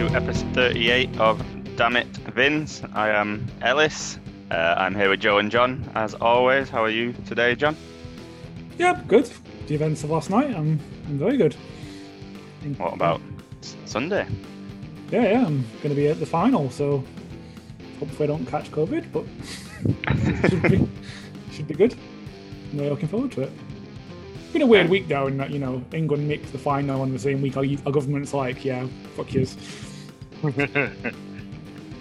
to episode 38 of Damn It Vince. I am Ellis. Uh, I'm here with Joe and John, as always. How are you today, John? Yeah, good. The events of last night, I'm, I'm very good. What about Sunday? Yeah, yeah, I'm going to be at the final, so hopefully I don't catch COVID, but should be, should be good. I'm really looking forward to it. It's been a weird week though, in that you know England makes the final on the same week. Our, our government's like, yeah, fuck yous.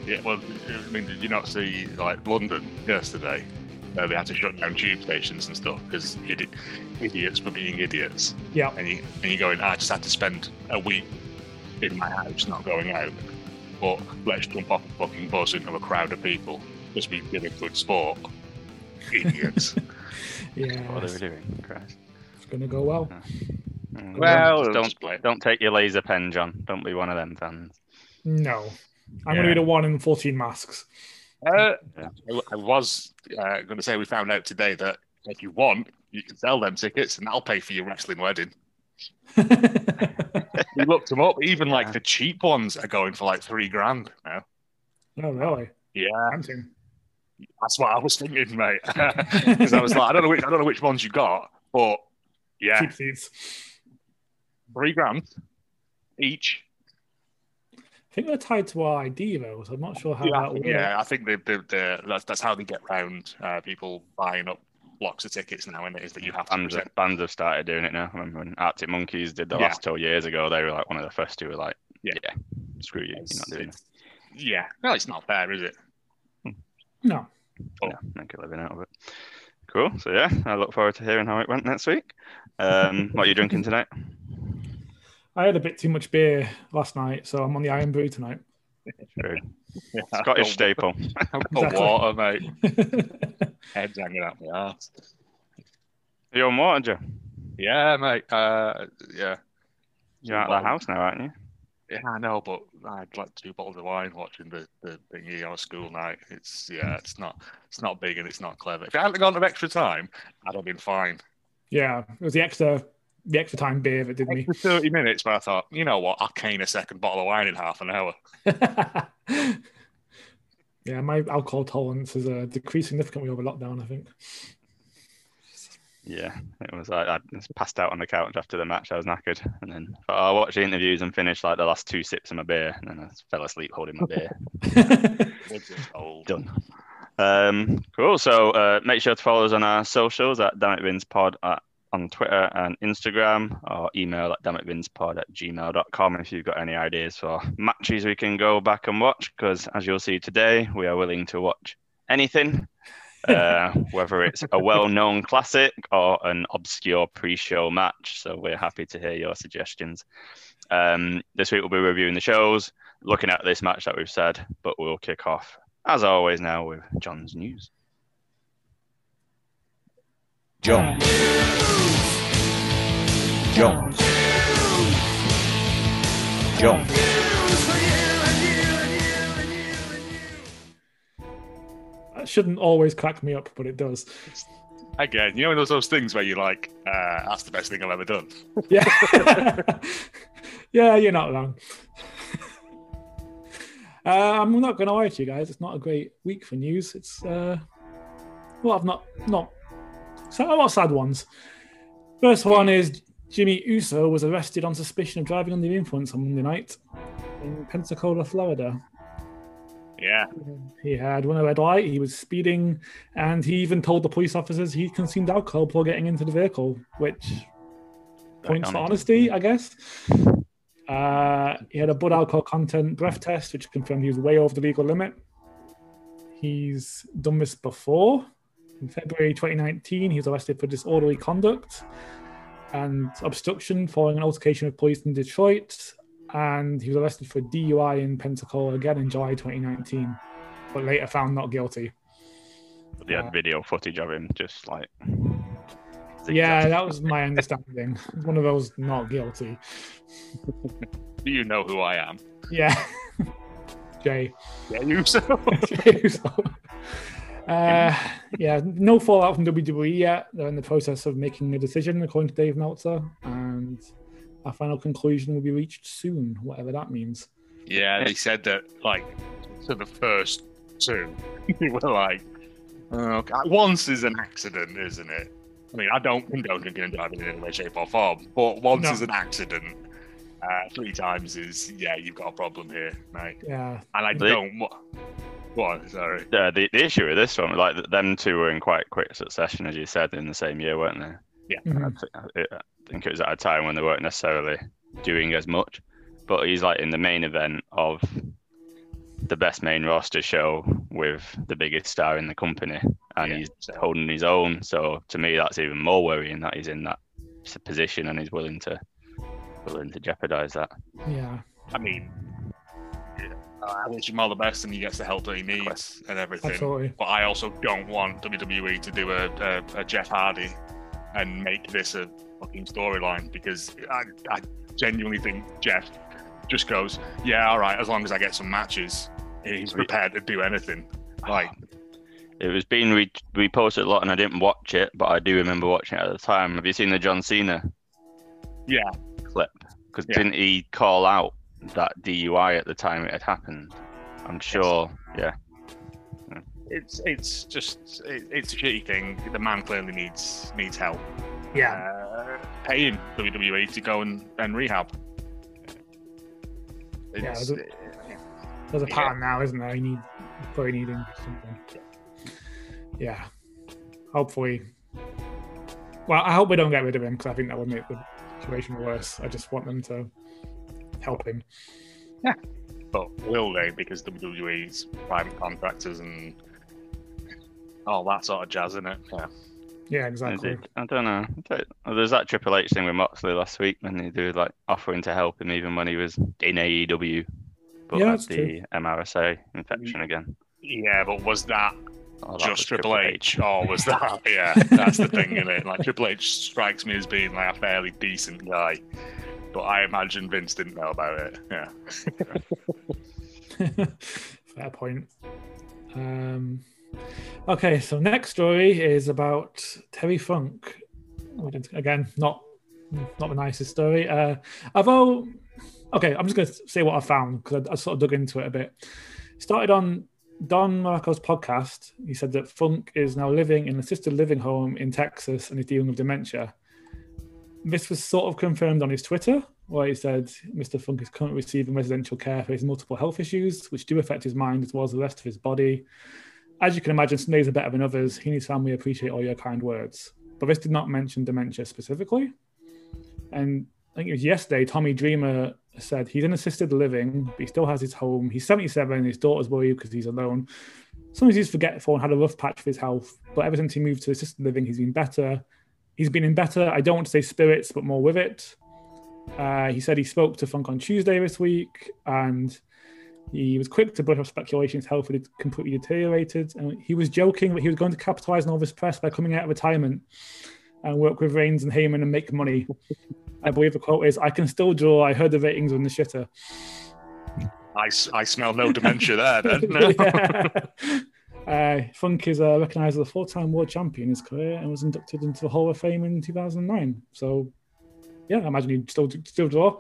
Yeah, well, I mean, did you not see like London yesterday? Uh, they had to shut down tube stations and stuff because idi- idiots for being idiots. Yeah, And you and you going, I just had to spend a week in my house, not going out. But let's jump off a fucking bus into a crowd of people just be giving good sport. Idiots. yeah, What are it's, we doing? Christ. It's going to go well. Mm, Well, don't don't take your laser pen, John. Don't be one of them fans. No, I'm going to be the one in 14 masks. Uh, Yeah. I, I was uh, going to say we found out today that if you want, you can sell them tickets and I'll pay for your wrestling wedding. We looked them up. Even like Yeah. the cheap ones are going for like three grand now. oh, really? Yeah, Tempting. that's what I was thinking, mate. Because I was like, I don't know which I don't know which ones you got, but yeah, Cheap seats. three grand each. I think they're tied to our ID though, so I'm not sure how Yeah, that works. yeah, I think they, they, they, that's, that's how they get round uh, people buying up blocks of tickets now, and it is that you have to Bands, present. have- bands have started doing it now. I remember when Arctic Monkeys did the Yeah. last tour years ago. They were like one of the first who were like, Yeah. "Yeah, screw you, you're not doing it." Yeah, well, it's not fair, is it? No. Oh. Yeah, make a living out of it. Cool. So yeah, I look forward to hearing how it went next week. Um, what are you drinking tonight? I had a bit too much beer last night, so I'm on the Irn-Bru tonight. True. Yeah, Scottish staple. got- I've got Exactly. water, mate. Head's hanging out my ass. You're on water, Joe. Yeah, mate. Uh, yeah. You're out of the house now, aren't you? Yeah, I know, but I had like two bottles of wine watching the, the thingy on a school night. It's yeah, it's not it's not big and it's not clever. If I hadn't gone to extra time, I'd have been fine. yeah, it was the extra the extra time beer that did me. Extra 30 minutes, but I thought, you know what, I'll cane a second bottle of wine in half an hour. yeah, my alcohol tolerance has uh, decreased significantly over lockdown. I think. Yeah, it was. I, I just passed out on the couch after the match. I was knackered, and then oh, I watched the interviews and finished like the last two sips of my beer, and then I fell asleep holding my beer. Woods. Done. Um, cool. So uh, make sure to follow us on our socials at dammitvinspod at, on Twitter and Instagram, or email at dammitvinspod at gmail.com if you've got any ideas for matches we can go back and watch. Because as you'll see today, we are willing to watch anything, uh, whether it's a well-known classic or an obscure pre-show match. So we're happy to hear your suggestions. Um, this week we'll be reviewing the shows, looking at this match that we've said, but we'll kick off as always now with John's news. John. Jones. John. That shouldn't always crack me up, but it does. Again, you know those those things where you're like, uh, that's the best thing I've ever done. Yeah, yeah, you're not wrong. uh, I'm not going to lie to you guys. It's not a great week for news. It's uh, well, I've not not so a lot of sad ones. First one is Jimmy Uso was arrested on suspicion of driving under the influence on Monday night in Pensacola, Florida. Yeah, He had run a red light, he was speeding, and he even told the police officers he consumed alcohol before getting into the vehicle, which points to honesty, I guess. Uh, he had a blood alcohol content breath test, which confirmed he was way over the legal limit. He's done this before. In February 2019, he was arrested for disorderly conduct and obstruction following an altercation with police in Detroit. And he was arrested for DUI in Pensacola again in July 2019, but later found not guilty. They had Uh, video footage of him just like. Yeah, that was my understanding. One of those not guilty. do you know who I am? Yeah. Jay. Yeah, you so. Uh, yeah, no fallout from WWE yet. They're in the process of making a decision, according to Dave Meltzer, and our final conclusion will be reached soon, whatever that means. Yeah, they said that like to the first two, they were like, "Oh, okay. once is an accident, isn't it? I mean, I don't condone drinking and driving in any way, shape, or form, but once No. is an accident. Uh, three times is yeah, you've got a problem here, mate. Yeah. And I They- don't. wa- Go on, sorry. Yeah, the, the issue with this one, like them two were in quite quick succession, as you said, in the same year, weren't they? Mhm. I, thi- I think it was at a time when they weren't necessarily doing as much. But he's like in the main event of the best main roster show with the biggest star in the company, and Yeah. he's holding his own. So to me, that's even more worrying that he's in that position and he's willing to willing to jeopardize that. Yeah. I mean, yeah, I wish him all the best, and he gets the help that he needs and everything. Absolutely. But I also don't want WWE to do a, a, a Jeff Hardy and make this a fucking storyline because I, I genuinely think Jeff just goes, yeah, all right, as long as I get some matches, he's prepared to do anything. Like, It was being re- reposted a lot, and I didn't watch it, but I do remember watching it at the time. Have you seen the John Cena yeah, clip? Because Yeah. didn't he call out that DUI at the time it had happened? I'm sure. Yeah. it's it's just it, it's a shitty thing. The man clearly needs needs help. Yeah. Uh, paying WWE to go and, and rehab. Yeah, It's, the- There's a Yeah. pattern now, isn't there? You need probably needing something. Yeah. Hopefully. Well, I hope we don't get rid of him because I think that would make the situation worse. I just want them to help him. Yeah. But will they? Because WWE's private contractors and all that sort of jazz, in it? Yeah. Yeah, exactly. I don't know. I don't- oh, There's that Triple H thing with Moxley last week when they do like offering to help him even when he was in AEW, but Yeah, had that's the true. MRSA infection again. Yeah, but was that Oh, that was just Triple H, or was that? Yeah, that's the thing in it. Like Triple H strikes me as being like a fairly decent guy, but I imagine Vince didn't know about it. Yeah. Fair point. Um, okay, so next story is about Terry Funk. Again, not not the nicest story. Uh, although, okay, I'm just going to say what I found because I, I sort of dug into it a bit. Started on Don Marco's podcast. He said that Funk is now living in an assisted living home in Texas and is dealing with dementia. This was sort of confirmed on his Twitter, where he said Mr. Funk is currently receiving residential care for his multiple health issues, which do affect his mind as well as the rest of his body. As you can imagine, some days are better than others. He and his family appreciate all your kind words. But this did not mention dementia specifically. And I think it was yesterday, Tommy Dreamer said he's in assisted living, but he still has his home. He's 77, his daughter's worried because he's alone. Sometimes he's forgetful and had a rough patch with his health, but ever since he moved to assisted living, he's been better. He's been in better, I don't want to say spirits, but more with it. Uh, he said he spoke to Funk on Tuesday this week, and he was quick to brush off speculation his health had completely deteriorated. And he was joking that he was going to capitalize on all this press by coming out of retirement and work with Reigns and Heyman and make money. I believe the quote is, "I can still draw. I heard the ratings on the shitter." I, I smell no dementia there. Then. No? Yeah. Uh, Funk is uh, recognized as a four-time world champion in his career and was inducted into the Hall of Fame in 2009. So, yeah, I imagine he'd still still draw.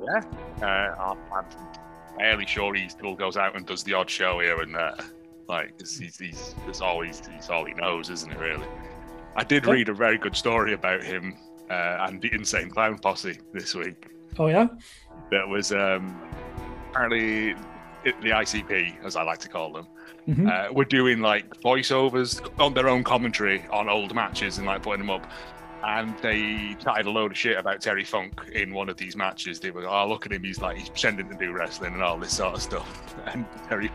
Yeah, uh, I'm, fairly sure he still goes out and does the odd show here and there. Like, 'cause he's, he's that's all he's, he's all he knows, isn't it? Really. I did Yeah. read a very good story about him uh, and the Insane Clown Posse this week. Oh yeah, That was um, apparently the ICP, as I like to call them, Mhm. uh, were doing like voiceovers on their own commentary on old matches and like putting them up. And they chatted a load of shit about Terry Funk in one of these matches. They were, oh, look at him, he's like, he's pretending to do wrestling and all this sort of stuff. And Terry,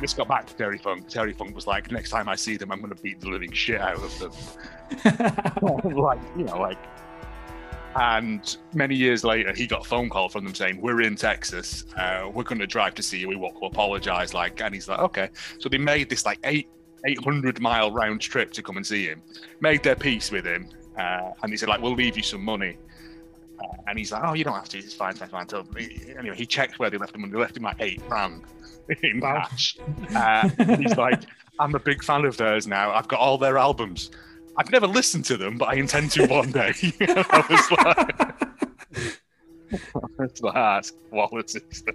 this got back to Terry Funk. Terry Funk was like, next time I see them, I'm going to beat the living shit out of them. like, you know, like. And many years later, he got a phone call from them saying, "We're in Texas. Uh, we're going to drive to see you. We want to apologize." Like, and he's like, "Okay." So they made this like eight eight hundred mile round trip to come and see him. Made their peace with him, uh, and he said, "Like, we'll leave you some money." Uh, and he's like, "Oh, you don't have to. It's fine, fine, fine." So anyway, he checked where they left him, and they left him like eight grand in Wow. cash. Uh, he's like, "I'm a big fan of theirs now. I've got all their albums." I've never listened to them, but I intend to one day. I was like, That's quality stuff.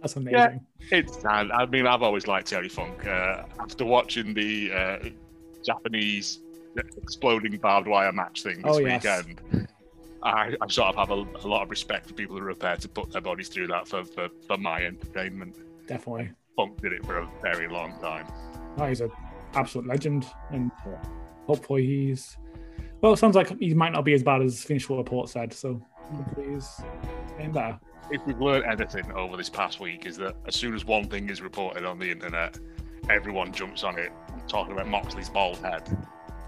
That's amazing. It's sad. I mean, I've always liked Terry Funk. Uh, after watching the uh, Japanese exploding barbed wire match thing this Oh, yes. weekend, I, I sort of have a, a lot of respect for people who are prepared to put their bodies through that for, for, for my entertainment. Definitely. Funk did it for a very long time. Oh, he's an absolute legend, and hopefully he's. Well, it sounds like he might not be as bad as Finishable Report said, so hopefully he's getting better. If we've learned anything over this past week, is that as soon as one thing is reported on the internet, everyone jumps on it, talking about Moxley's bald head.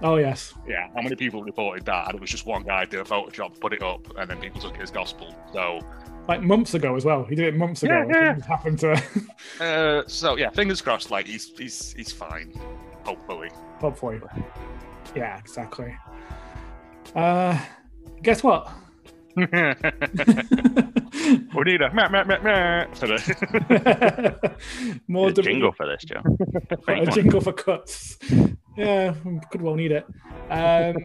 Oh yes, Yeah, how many people reported that? And it was just one guy did a Photoshop, put it up, and then people took it as gospel. So, like months ago as well. He did it months ago. Yeah, yeah. It happened to uh, so yeah, fingers crossed. Like he's he's he's fine, hopefully. hopefully. Yeah, exactly. Uh, guess what? we need a meh, meh, meh, meh for the More a jingle for this, Joe. a jingle for cuts. Yeah, we could well need it. Um,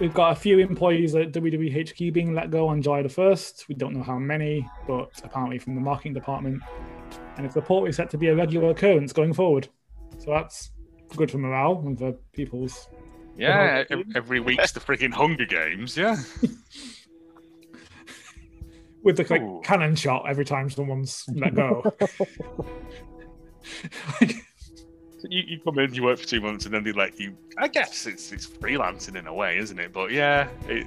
we've got a few employees at WWE HQ being let go on July the 1st. We don't know how many, but apparently from the marketing department. And it's reportedly set to be a regular occurrence going forward. So that's good for morale and for people's. Yeah. Every week's the freaking Hunger Games. Yeah. With the like, Ooh. cannon shot every time someone's let go. You, you come in, you work for two months, and then they let you. I guess it's it's freelancing in a way, isn't it? But yeah, it,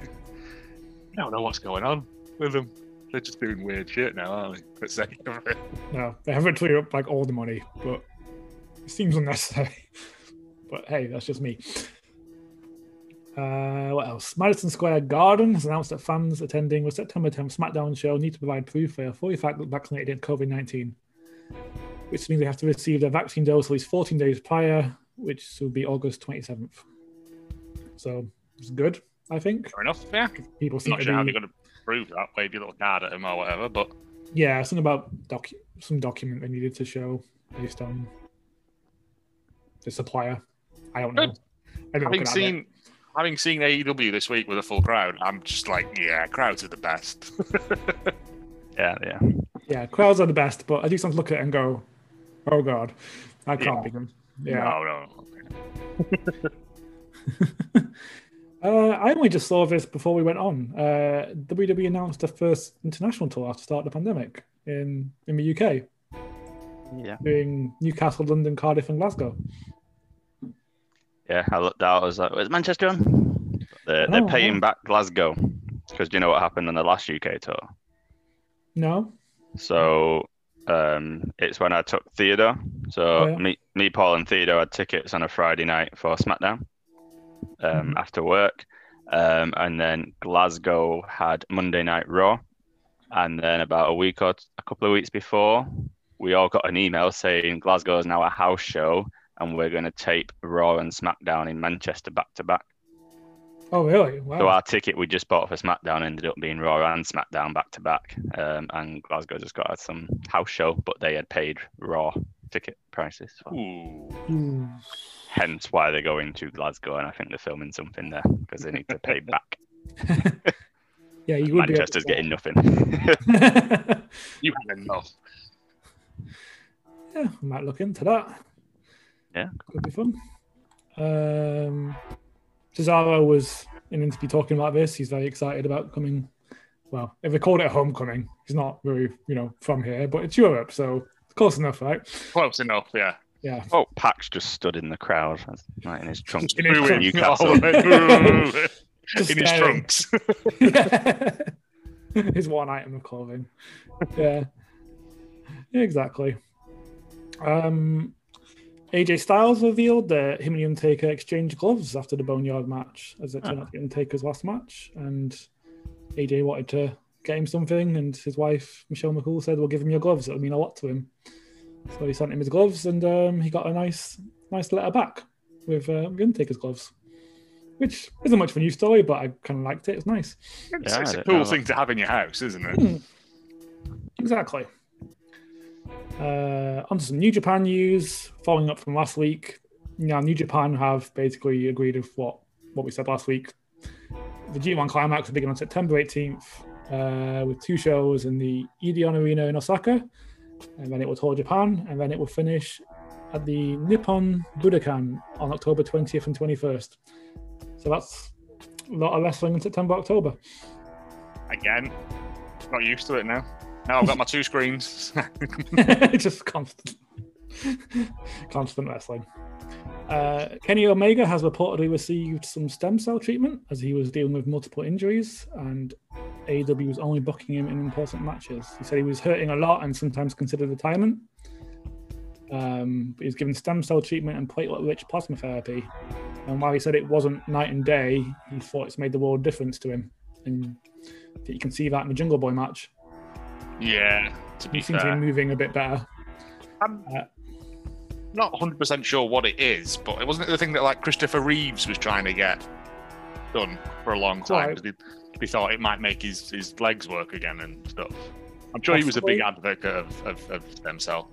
I don't know what's going on with them. They're just doing weird shit now, aren't they? For sake of it. no, they haven't cleared up like all the money, but it seems unnecessary. But hey, that's just me. Uh, what else? Madison Square Garden has announced that fans attending the September 10th SmackDown show need to provide proof they are fully vaccinated against COVID 19, which means they have to receive their vaccine dose at least 14 days prior, which will be August 27th. So it's good, I think. Fair enough. Yeah. People I'm not sure how they're going to prove that. Wave your little card at him or whatever. But yeah, something about docu- some document they needed to show based on the supplier. I don't know. Good. I don't having seen having seen AEW this week with a full crowd, I'm just like, yeah, crowds are the best. Yeah, yeah. Yeah, crowds are the best, but I do sometimes look at it and go, "Oh God, I can't Yeah. beat them." Yeah. No, no. Uh, I only just saw this before we went on. Uh, WWE announced the first international tour after the start of the pandemic in in the UK, Yeah. doing Newcastle, London, Cardiff, and Glasgow. Yeah, I looked out. I was like, "Where's Manchester on?" They're, they're Oh, paying wow. back Glasgow because do you know what happened on the last UK tour? No, So um, it's when I took Theodore. So Oh, yeah. me, me, Paul, and Theodore had tickets on a Friday night for SmackDown um, Mhm. after work, um, and then Glasgow had Monday Night Raw, and then about a week or t- a couple of weeks before, we all got an email saying Glasgow is now a house show, and we're going to tape Raw and SmackDown in Manchester back to back. oh really? Wow. So our ticket we just bought for SmackDown ended up being Raw and SmackDown back to back, um, and Glasgow just got some house show, but they had paid Raw ticket prices, so Ooh. Ooh. hence why they're going to Glasgow, and I think they're filming something there because they need to pay back. yeah, you would Manchester's getting nothing. You had enough. yeah, I might look into that. Yeah. could be fun. Um, Cesaro was in an interview talking about this. He's very excited about coming. Well, if they called it a homecoming, he's not very, you know, from here, but it's Europe, so it's close enough, right? Close enough, yeah. Yeah. oh, Pax just stood in the crowd, right in his trunks. In his Booing trunks. Newcastle. all the way. Boo. Just In his trunks. His one item of clothing. Yeah. Yeah, exactly. Um, AJ Styles revealed that him and The Undertaker exchanged gloves after the Boneyard match, as it turned out to be Undertaker's last match. And AJ wanted to get him something, and his wife, Michelle McCool, said, We'll give him your gloves. It'll mean a lot to him. So he sent him his gloves, and um, he got a nice, nice letter back with uh, The Undertaker's gloves. Which isn't much of a new story, but I kind of liked it. It's nice. It's, Yeah, it's I a don't cool thing to have in your house, isn't it? Hmm. Exactly. Uh, on to some New Japan news. Following up from last week, now New Japan have basically agreed with what what we said last week. The G1 climax will begin on September 18th uh, with two shows in the Edion Arena in Osaka, and then it will tour Japan, and then it will finish at the Nippon Budokan on October 20th and 21st. So that's a lot of wrestling in September, October. Again, not used to it now. Now I've got my two screens. Just constant, constant wrestling. Uh, Kenny Omega has reportedly received some stem cell treatment as he was dealing with multiple injuries, and AEW was only booking him in important matches. He said he was hurting a lot and sometimes considered retirement. Um, but he was given stem cell treatment and platelet-rich plasma therapy. And while he said it wasn't night and day, he thought it's made the world difference to him. And you can see that in the Jungle Boy match. Yeah, to be seems to fair. be moving a bit better. I'm Uh, not 100% sure what it is, but it wasn't it the thing that like Christopher Reeves was trying to get done for a long time. Right. 'cause He, thought it might make his, his legs work again and stuff. I'm sure he was a big advocate of, of, of stem cell.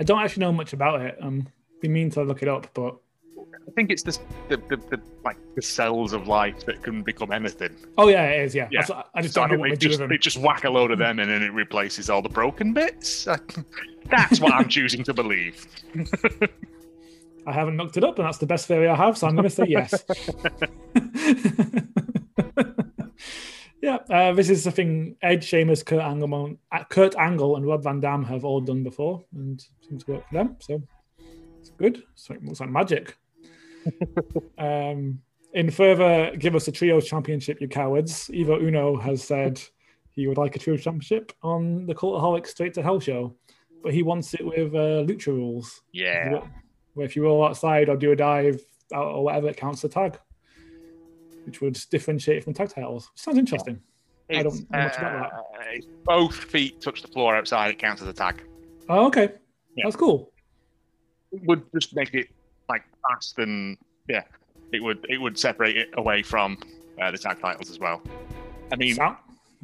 I don't actually know much about it. Um, be mean to look it up, but I think it's this, the, the, the like the cells of life that can become anything. oh yeah, it is. Yeah, Yeah. That's- I just So don't know what they do just, they just whack a load of them and then it replaces all the broken bits. That's what I'm choosing to believe. I haven't looked it up, and that's the best theory I have, so I'm going to say yes. yeah, uh, this is the thing Ed, Sheamus, Kurt Angle, uh, Kurt Angle, and Rob Van Dam have all done before, and seems to work for them. So it's good. So it looks like magic. Um, in further, give us a trio championship, you cowards. Evil Uno has said he would like a trio championship on the Cultaholic Straight to Hell show, but he wants it with uh, lucha rules Yeah. where if you roll outside or do a dive out or whatever, it counts the tag, which would differentiate from tag titles. Sounds interesting. I don't know much about that. uh, both feet touch the floor outside, it counts as a tag. Oh, okay. Yeah. That's cool. It would just make it like fast and yeah, it would it would separate it away from uh, the tag titles as well. I mean, Sound-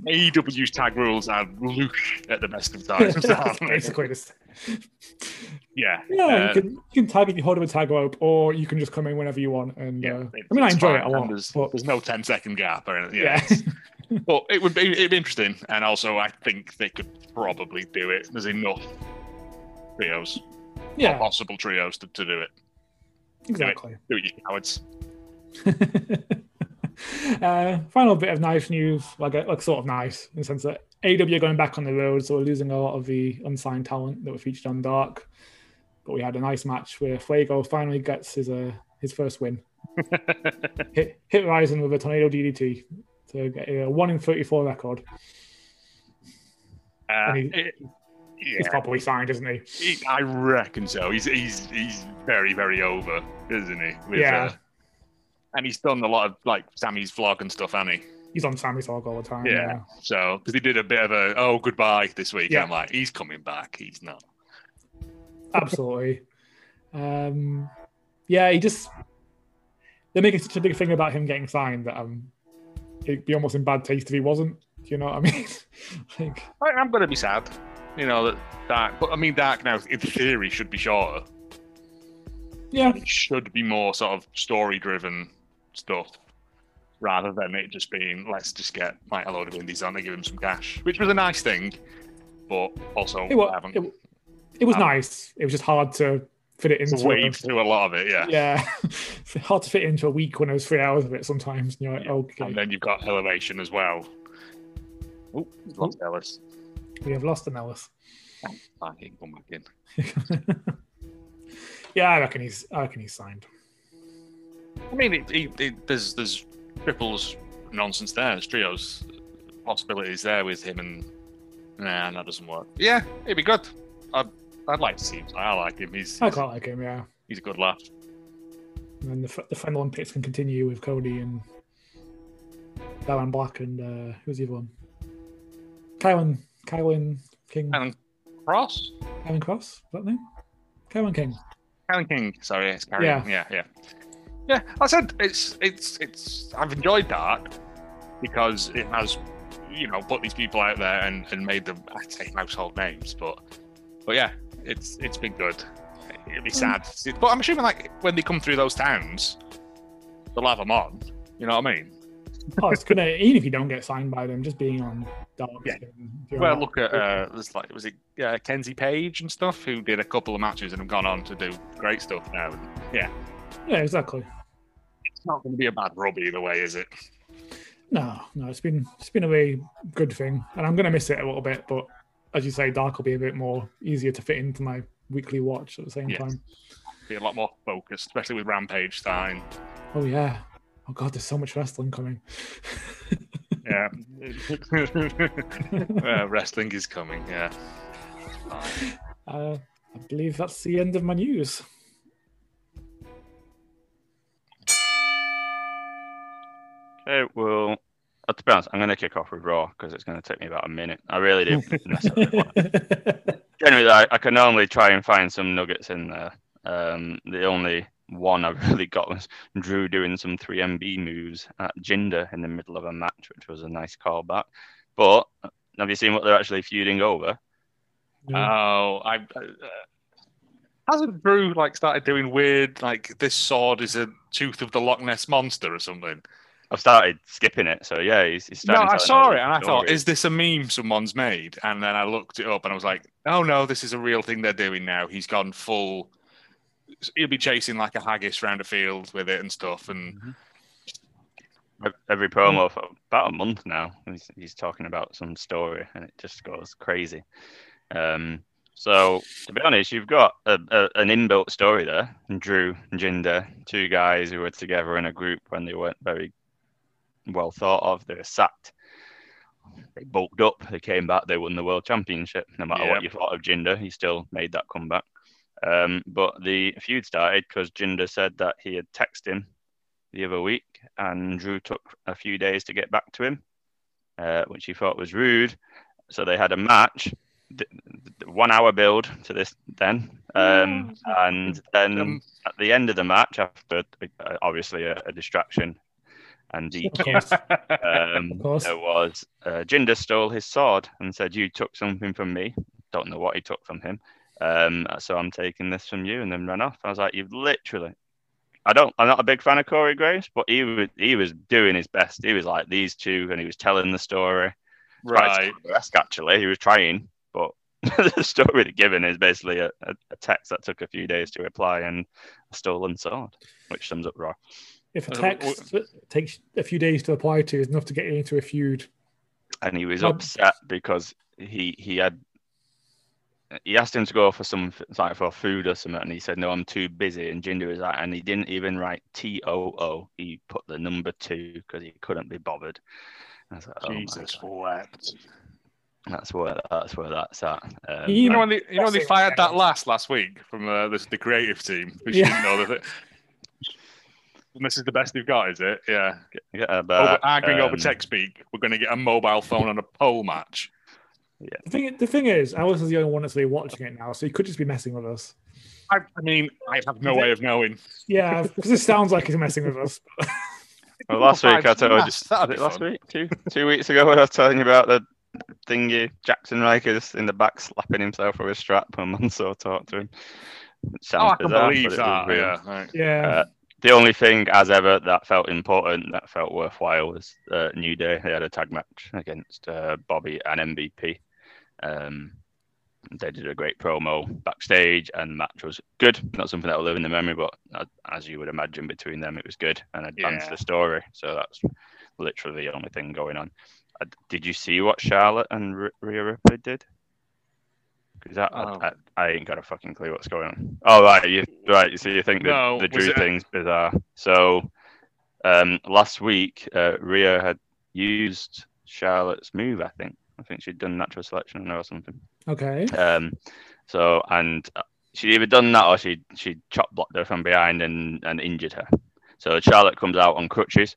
AEW's tag rules are loose at the best of times. Basically this. yeah, Yeah, uh, you can you can tag if you hold up a tag rope, or you can just come in whenever you want. And yeah. uh, it's- I mean, I enjoy fine, it a lot. There's, But there's no 10 second gap or anything. yeah, Yeah. but it would be it'd be interesting, and also I think they could probably do it. There's enough trios, yeah, possible trios to, to do it. Exactly. Do it, you cowards. uh, final bit of nice news, like like sort of nice in the sense that AW are going back on the road, so we're losing a lot of the unsigned talent that were featured on Dark. But we had a nice match where Fuego finally gets his uh, his first win. hit hit Ryzen with a tornado DDT to get a one in thirty four record. Uh, it- He's probably signed, isn't he? he- I reckon so. He's he's he's very very over, isn't he? With, Yeah. uh, and he's done a lot of like Sammy's vlog and stuff, hasn't he? He's on Sammy's vlog all the time. Yeah. Yeah. So because he did a bit of a oh goodbye this week, Yeah. I'm like he's coming back. He's not. absolutely. Um, yeah, he just they're making such a big thing about him getting signed that um, it'd be almost in bad taste if he wasn't. Do you know what I mean? like, I'm gonna be sad, you know that Dark. But I mean, Dark now in theory should be shorter. yeah, It should be more sort of story driven stuff rather than it just being let's just get like a load of indies on and give him some cash, which was a nice thing, but also it was I haven't it, it was nice. It was just hard to fit it to into. wade A, through a lot of it, yeah. yeah, hard to fit into a week when there's three hours of it sometimes. And you're like, Yeah. okay, And then you've got Elevation as well. Oh, lost Ellis. We have lost an Ellis. I can come back in. yeah, I reckon he's. I reckon he's signed. I mean, it, it, it, there's there's triples nonsense there. There's trios possibilities there with him and nah, that doesn't work. Yeah, it'd be good. I'd I'd like to see him. I like him. He's I quite like him. Yeah. he's a good laugh. And then the, the final Olympics can continue with Cody and Baron Black and uh, who's the other one? Kylan, Kylan King, Alan Cross, Kylan Cross, is that the name? Kylan King. Alan King. Sorry, it's Carrie. Yeah. Yeah, yeah, yeah. I said it's it's it's. I've enjoyed that because it has, you know, put these people out there and, and made them. I say household names, but but yeah, it's it's been good. It'd be um, sad, but I'm assuming like when they come through those towns, they'll have them on. You know what I mean? Oh, it's gonna even if you don't get signed by them, just being on dark. Yeah. skin, Well, that. look at uh, there's like was it uh, Kenzie Paige and stuff who did a couple of matches and have gone on to do great stuff now. And, yeah, yeah, exactly. it's not going to be a bad rub either way, is it? No, no, it's been it's been a very good thing, and I'm gonna miss it a little bit. But as you say, dark will be a bit more easier to fit into my weekly watch at the same Yes. time. Be a lot more focused, especially with Rampage starting. Oh yeah. Oh god, there's so much wrestling coming. Yeah, uh, wrestling is coming. Yeah. Uh, I believe that's the end of my news. Okay, well, uh, to be honest, I'm going to kick off with Raw because it's going to take me about a minute. I really do. necessarily want to. Generally, I, I can normally try and find some nuggets in there. Um, the only one I really got was Drew doing some 3MB moves at Jinder in the middle of a match, which was a nice callback. But uh, have you seen what they're actually feuding over? Yeah. Oh, I. Uh, hasn't Drew like started doing weird like this sword is a tooth of the Loch Ness monster or something? I've started skipping it, so yeah, he's, he's No, starting. I saw it and I thought, is this a meme someone's made? And then I looked it up and I was like, oh no, this is a real thing they're doing now. He's gone full. He'll be chasing like a haggis round a field with it and stuff. And Ev- every promo for about a month now. He's, he's talking about some story, and it just goes crazy. Um, so to be honest, you've got a, a, an inbuilt story there. Drew and Jinder, two guys who were together in a group when they weren't very well thought of. They were sacked. They bulked up. They came back. They won the world championship. No matter Yeah. what you thought of Jinder, he still made that comeback. Um, but the feud started because Jinder said that he had texted him the other week, and Drew took a few days to get back to him, uh, which he thought was rude. So they had a match, d- d- one hour build to this then, um, and then Um, at the end of the match, after uh, obviously a, a distraction and Of DQ, um, Of course. there was uh, Jinder stole his sword and said, "You took something from me." Don't know what he took from him. Um, so I'm taking this from you, and then ran off. I was like, "You've literally." I don't. I'm not a big fan of Corey Graves, but he was he was doing his best. He was like these two, and he was telling the story. right. That's actually he was trying, but the story they're given is basically a, a, a text that took a few days to reply and a stolen sword, which sums up Raw. If a Uh, text takes a few days to apply to, is enough to get you into a feud. and he was Um, upset because he he had he asked him to go for some like for food or something, and he said no, I'm too busy. And Jinder was like, and he didn't even write T O O. He put the number two because he couldn't be bothered. I was like, oh Jesus God. wept. that's where that's where that's at. Um, You know when they, you know when they fired that last last week from uh, the, the creative team, which Yeah. you didn't know that. It, and this is the best they've got, is it? Yeah. yeah, Over, but, arguing over um, tech speak, we're going to get a mobile phone on a pole match. The thing, the thing is, Ellis is the only one that's really watching it now, so he could just be messing with us. I, I mean, I have no way of knowing. Yeah, because it sounds like he's messing with us. Well, last week I told you, Yes, that'd was it last week, two two weeks ago, when I was telling you about the thingy Jaxson Ryker's in the back slapping himself with a strap and Mansoor talked to him. It Oh, sounds I can bizarre, believe but it was that. Yeah. right. Yeah, Uh, The only thing, as ever, that felt important, that felt worthwhile, was uh, New Day. They had a tag match against uh, Bobby and MVP. Um, they did a great promo backstage, and the match was good. Not something that will live in the memory, but uh, as you would imagine, between them, it was good and advanced Yeah. the story. So that's literally the only thing going on. Uh, did you see what Charlotte and R- Rhea Ripley did? Because I, Oh. I, I ain't got a fucking clue what's going on. Oh right, you right. So you think that No, the Drew it thing's bizarre? So um, last week, uh, Rhea had used Charlotte's move. I think. I think she'd done natural selection on her or something. okay. Um, so and uh, she'd either done that or she she chop blocked her from behind and and injured her. So Charlotte comes out on crutches.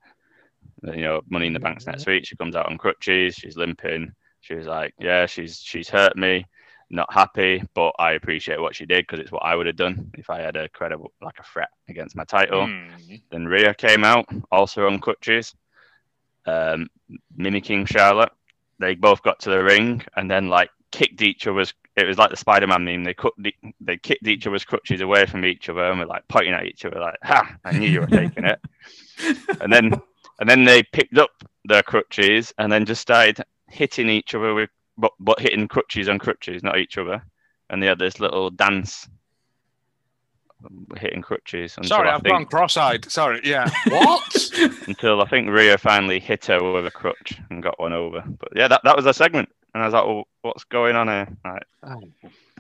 You know, Money in the Bank's next week. She comes out on crutches. She's limping. She was like, "Yeah, she's she's hurt me. Not happy, but I appreciate what she did because it's what I would have done if I had a credible like a threat against my title." Hmm. Then Rhea came out, also on crutches, um, mimicking Charlotte. They both got to the ring and then like kicked each other's. It was like the Spider-Man meme. They cut, they kicked each other's crutches away from each other and were like pointing at each other, like, "Ha! I knew you were taking it." And then, and then they picked up their crutches and then just started hitting each other with, but, but hitting crutches on crutches, not each other. And they had this little dance hitting crutches. Until Sorry, I I've think, gone cross-eyed. Sorry, yeah. What? until I think Rhea finally hit her with a crutch and got one over. But yeah, that, that was a segment. And I was like, well, what's going on here? Like, oh.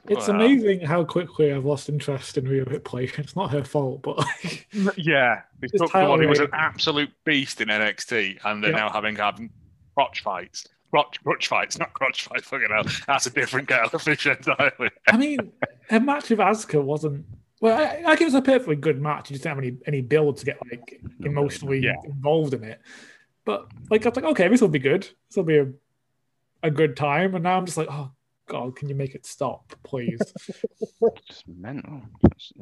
It's Wow. amazing how quickly I've lost interest in Rhea Ripley. It's not her fault, but yeah, they took the one who was an absolute beast in NXT, and they're Yeah. now having having crotch fights. Crotch, crotch fights, not crotch fights. Fucking hell, that's a different kettle of fish entirely. I mean, her match with Asuka wasn't. Well, I, I give it a perfectly good match. You just didn't have any any build to get like emotionally Yeah. involved in it. But like I was like, okay, this will be good. This will be a a good time. And now I'm just like, oh god, can you make it stop, please? just mental.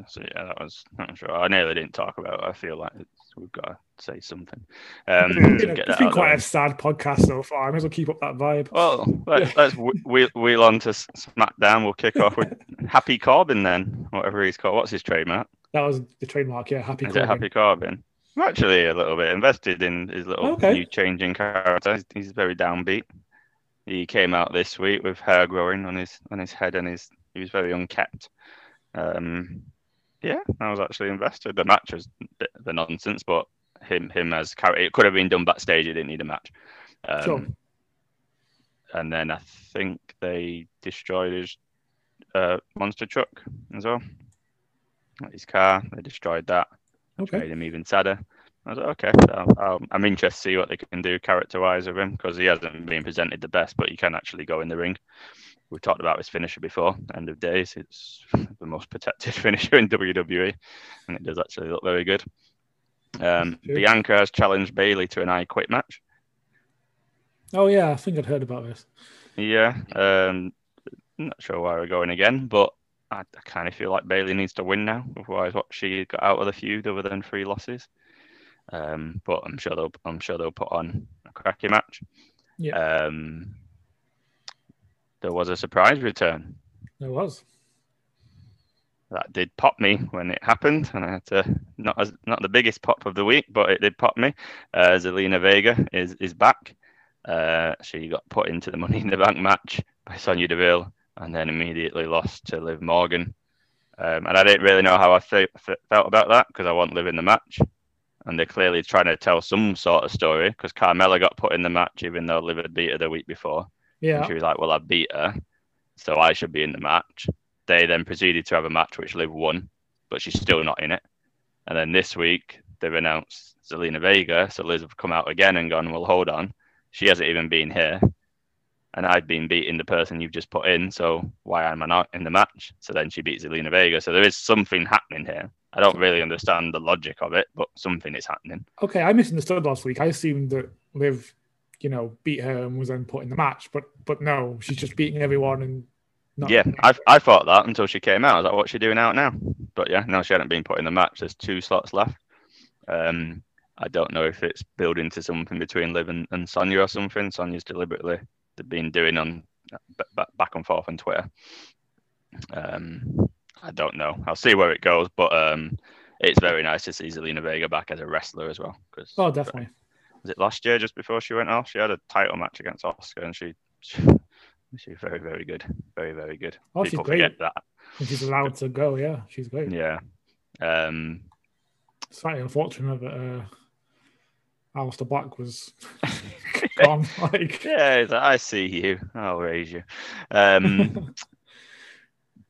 So yeah, that was. I'm sure. I nearly didn't talk about. It. I feel like it's, we've got to say something. Um, You to know, get it's been quite there. a sad podcast so far. I may as well keep up that vibe. Well, let, let's wheel, wheel on to SmackDown. We'll kick off with Happy Corbin then, whatever he's called. What's his trademark? That was the trademark, yeah. Happy Is Corbin. it Happy Corbin? I'm actually a little bit invested in his little Okay. new changing character. He's- He's very downbeat. He came out this week with hair growing on his on his head and his he was very unkept. Um, yeah, I was actually invested. The match was a bit of a nonsense, but him him as character it could have been done backstage. He didn't need a match. Um, Sure. And then I think they destroyed his uh, monster truck as well. His car, they destroyed that which Okay. made him even sadder. I was like, okay, so um, I'm interested to see what they can do character wise with him because he hasn't been presented the best, but he can actually go in the ring. We talked about his finisher before, end of days. It's the most protected finisher in WWE, and it does actually look very good. Um, Bianca has challenged Bayley to an I Quit match. Oh yeah, I think I'd heard about this. Yeah, um, not sure why we're going again, but I, I kind of feel like Bayley needs to win now. Otherwise, what she got out of the feud other than three losses. Um, but I'm sure they'll I'm sure they'll put on a cracking match. Yeah. Um, there was a surprise return There was. that did pop me when it happened, and I had to not as not the biggest pop of the week, but it did pop me. Uh, Zelina Vega is is back. Uh, she got put into the Money in the Bank match by Sonya Deville, and then immediately lost to Liv Morgan. Um, and I didn't really know how I fe- fe- felt about that because I wasn't living the match. And they're clearly trying to tell some sort of story because Carmella got put in the match even though Liv had beat her the week before. Yeah. And she was like, Well, I beat her, so I should be in the match. They then proceeded to have a match which Liv won, but she's still not in it. And then this week, they've announced Zelina Vega. So Liv have come out again and gone, Well, hold on. She hasn't even been here. And I've been beating the person you've just put in. So why am I not in the match? So then she beats Zelina Vega. So there is something happening here. I don't really understand the logic of it, but something is happening. Okay, I misunderstood last week. I assumed that Liv, you know, beat her and was then put in the match, but but no, she's just beating everyone and not. Yeah, I, I thought that until she came out. I was like, what's she doing out now? But yeah, no, she hadn't been put in the match. There's two slots left. Um, I don't know if it's building to something between Liv and, and Sonya or something. Sonya's deliberately been doing on back and forth on Twitter. Um, I don't know. I'll see where it goes, but um, it's very nice to see Zelina Vega back as a wrestler as well. Because Oh, definitely. was it last year just before she went off? She had a title match against Asuka, and she she, she's very very good, very very good. Oh, she's great. that. And she's allowed to go. Yeah, she's great. Yeah. Um, Slightly unfortunate that uh, Aleister Black was gone. Like, yeah, I see you. I'll raise you. Um,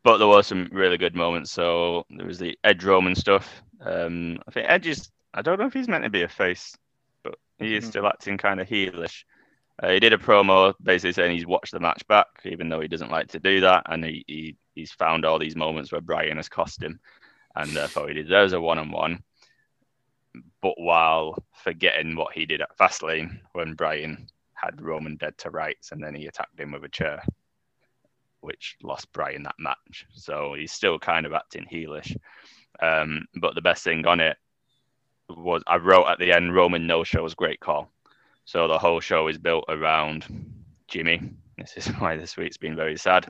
but there were some really good moments. So there was the Edge Roman stuff. Um, I think Edge is. I don't know if he's meant to be a face, but he is Mhm. still acting kind of heelish. Uh, he did a promo basically saying he's watched the match back, even though he doesn't like to do that, and he, he he's found all these moments where Bryan has cost him, and therefore he deserves a one-on-one. But while forgetting what he did at Fastlane when Bryan had Roman dead to rights, and then he attacked him with a chair, which lost Bryan that match. So he's still kind of acting heelish. Um, but the best thing on it was I wrote at the end Roman no shows great call. So the whole show is built around Jimmy. This is why this week's been very sad.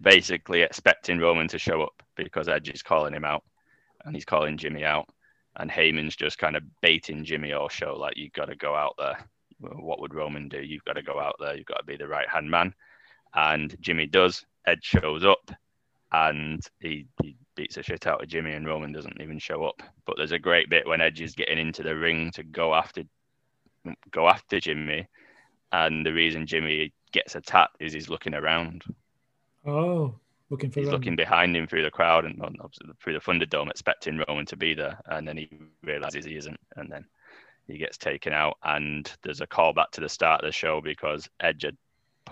Basically expecting Roman to show up because Edge is calling him out and he's calling Jimmy out. and Heyman's just kind of baiting Jimmy all show, like you've got to go out there. What would Roman do? You've got to go out there. You've got to be the right hand man. And Jimmy does. Edge shows up, and he, he beats the shit out of Jimmy, and Roman doesn't even show up. But there's a great bit when Edge is getting into the ring to go after go after Jimmy, and the reason Jimmy gets attacked is he's looking around. Oh, looking for He's Roman. looking behind him through the crowd and through the Thunderdome, expecting Roman to be there, and then he realizes he isn't, and then he gets taken out. And there's a callback to the start of the show because Edge had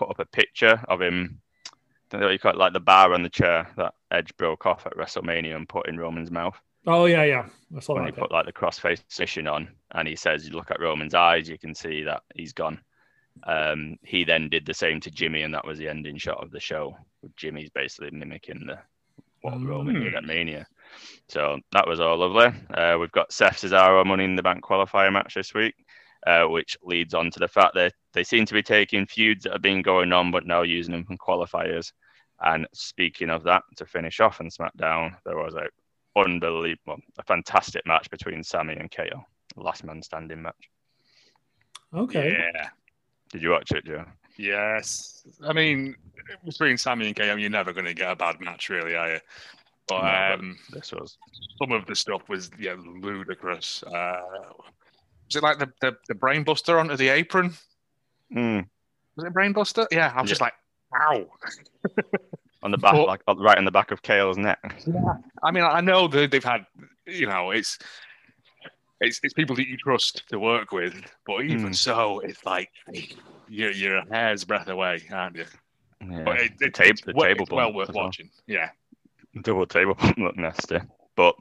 put up a picture of him. I don't know what you call it, like the bar on the chair that Edge broke off at WrestleMania and put in Roman's mouth Oh yeah, yeah. I saw when that. he put like the crossface position on, and he says, "You look at Roman's eyes, you can see that he's gone." Um, he then did the same to Jimmy, and that was the ending shot of the show. Jimmy's basically mimicking the what Roman did at Mania. So that was all lovely. Uh, we've got Seth Cesaro Money in the Bank qualifier match this week, uh, which leads on to the fact that they seem to be taking feuds that have been going on, but now using them from qualifiers. And speaking of that, to finish off on SmackDown, there was a unbelievable, a fantastic match between Sami and KO, last man standing match. Okay. Yeah. Did you watch it, Joe? Yes. I mean, between Sami and KO, you're never going to get a bad match, really, are you? But No, but- um, This was some of the stuff was yeah ludicrous. Uh, was it like the, the, the brain buster onto the apron? Mm, Was it brain buster? Yeah, I was Yeah. just like, ow. on the back, But- like right on the back of KO's neck. Yeah. I mean, I know that they've had, you know, it's it's, it's people that you trust to work with, but even Hmm. so, it's like you're you're a hair's breadth away, aren't you? Yeah. But it, the, it- tab- it's the well, table it's well worth well. watching. Yeah, double table bump looked nasty. But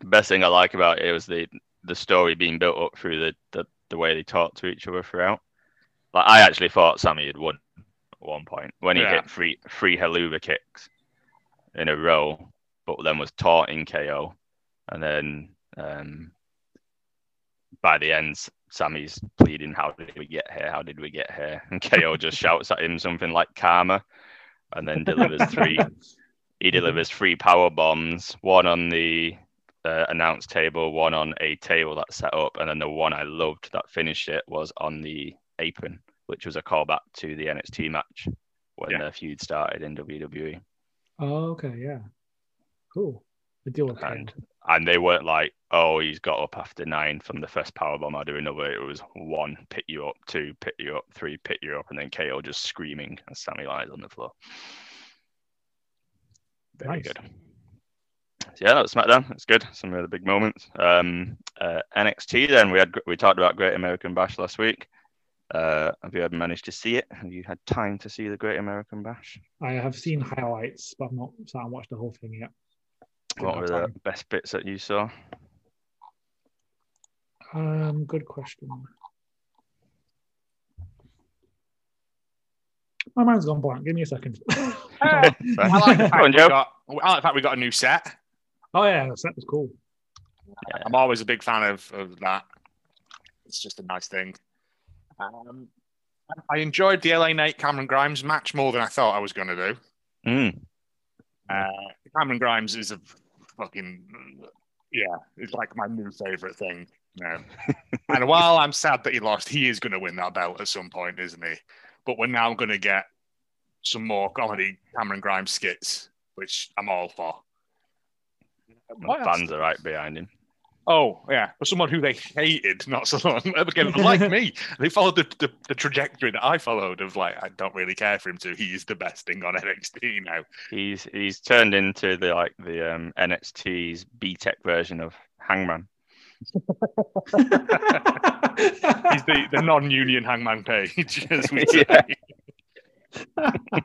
the best thing I like about it was the the story being built up through the, the, the way they talked to each other throughout. Like I actually thought Sami had won at one point when he Yeah. hit three three Helluva kicks in a row, but then was taught in KO, and then um, by the end, Sami's pleading, "How did we get here? How did we get here?" And KO just shouts at him something like "Karma," and then delivers three he delivers three power bombs, one on the uh, announce table, one on a table that's set up, and then the one I loved that finished it was on the apron, which was a callback to the NXT match when Yeah. the feud started in WWE. Oh, okay, yeah. Cool. The deal with And and they weren't like, oh, he's got up after nine from the first power bomb. I do another. It was one, pick you up, two, pick you up, three, pick you up, and then KO just screaming and Sami lies on the floor. Very Nice. good. So yeah, that was SmackDown. It's good. Some really big moments. Um, uh, NXT. Then we had we talked about Great American Bash last week. Uh, have you had managed to see it? Have you had time to see the Great American Bash? I have seen highlights, but I've not sat and watched the whole thing yet. What were the best bits that you saw? Um, good question. My mind's gone blank. Give me a second. I like the fact we Joe. got. I like the fact we got a new set. Oh yeah, that was cool. Yeah. I'm always a big fan of, of that. It's just a nice thing. Um, I enjoyed the LA Knight Cameron Grimes match more than I thought I was going to do. Mm. Uh, Cameron Grimes is a fucking yeah, it's like my new favorite thing. now. and while I'm sad that he lost, he is going to win that belt at some point, isn't he? But we're now going to get some more comedy Cameron Grimes skits, which I'm all for. What? Fans are right behind him. Oh yeah, for someone who they hated not so long again, like me, they followed the, the, the trajectory that I followed of like I don't really care for him to. He is the best thing on NXT now. He's he's turned into the like the um, NXT's B Tech version of Hangman. He's the, the non-union Hangman Page, as we say. Yeah.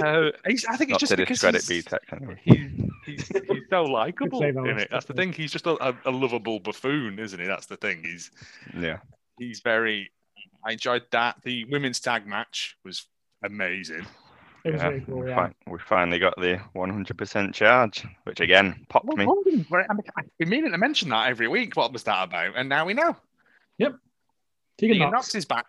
Uh, he's, I think Not it's just to because discredit he's, B Tech. He's, he's, he's so likable in it. That's the thing. He's just a, a, a lovable buffoon, isn't he? That's the thing. He's Yeah. he's very. I enjoyed that. The women's tag match was amazing. It was yeah. really cool. we, Yeah. we finally got the 100% charge, which again popped Well, me. Hogan, well, I mean, I've been meaning to mention that every week. What was that about? And now we know. Tegan Tegan Knox. Knox is back.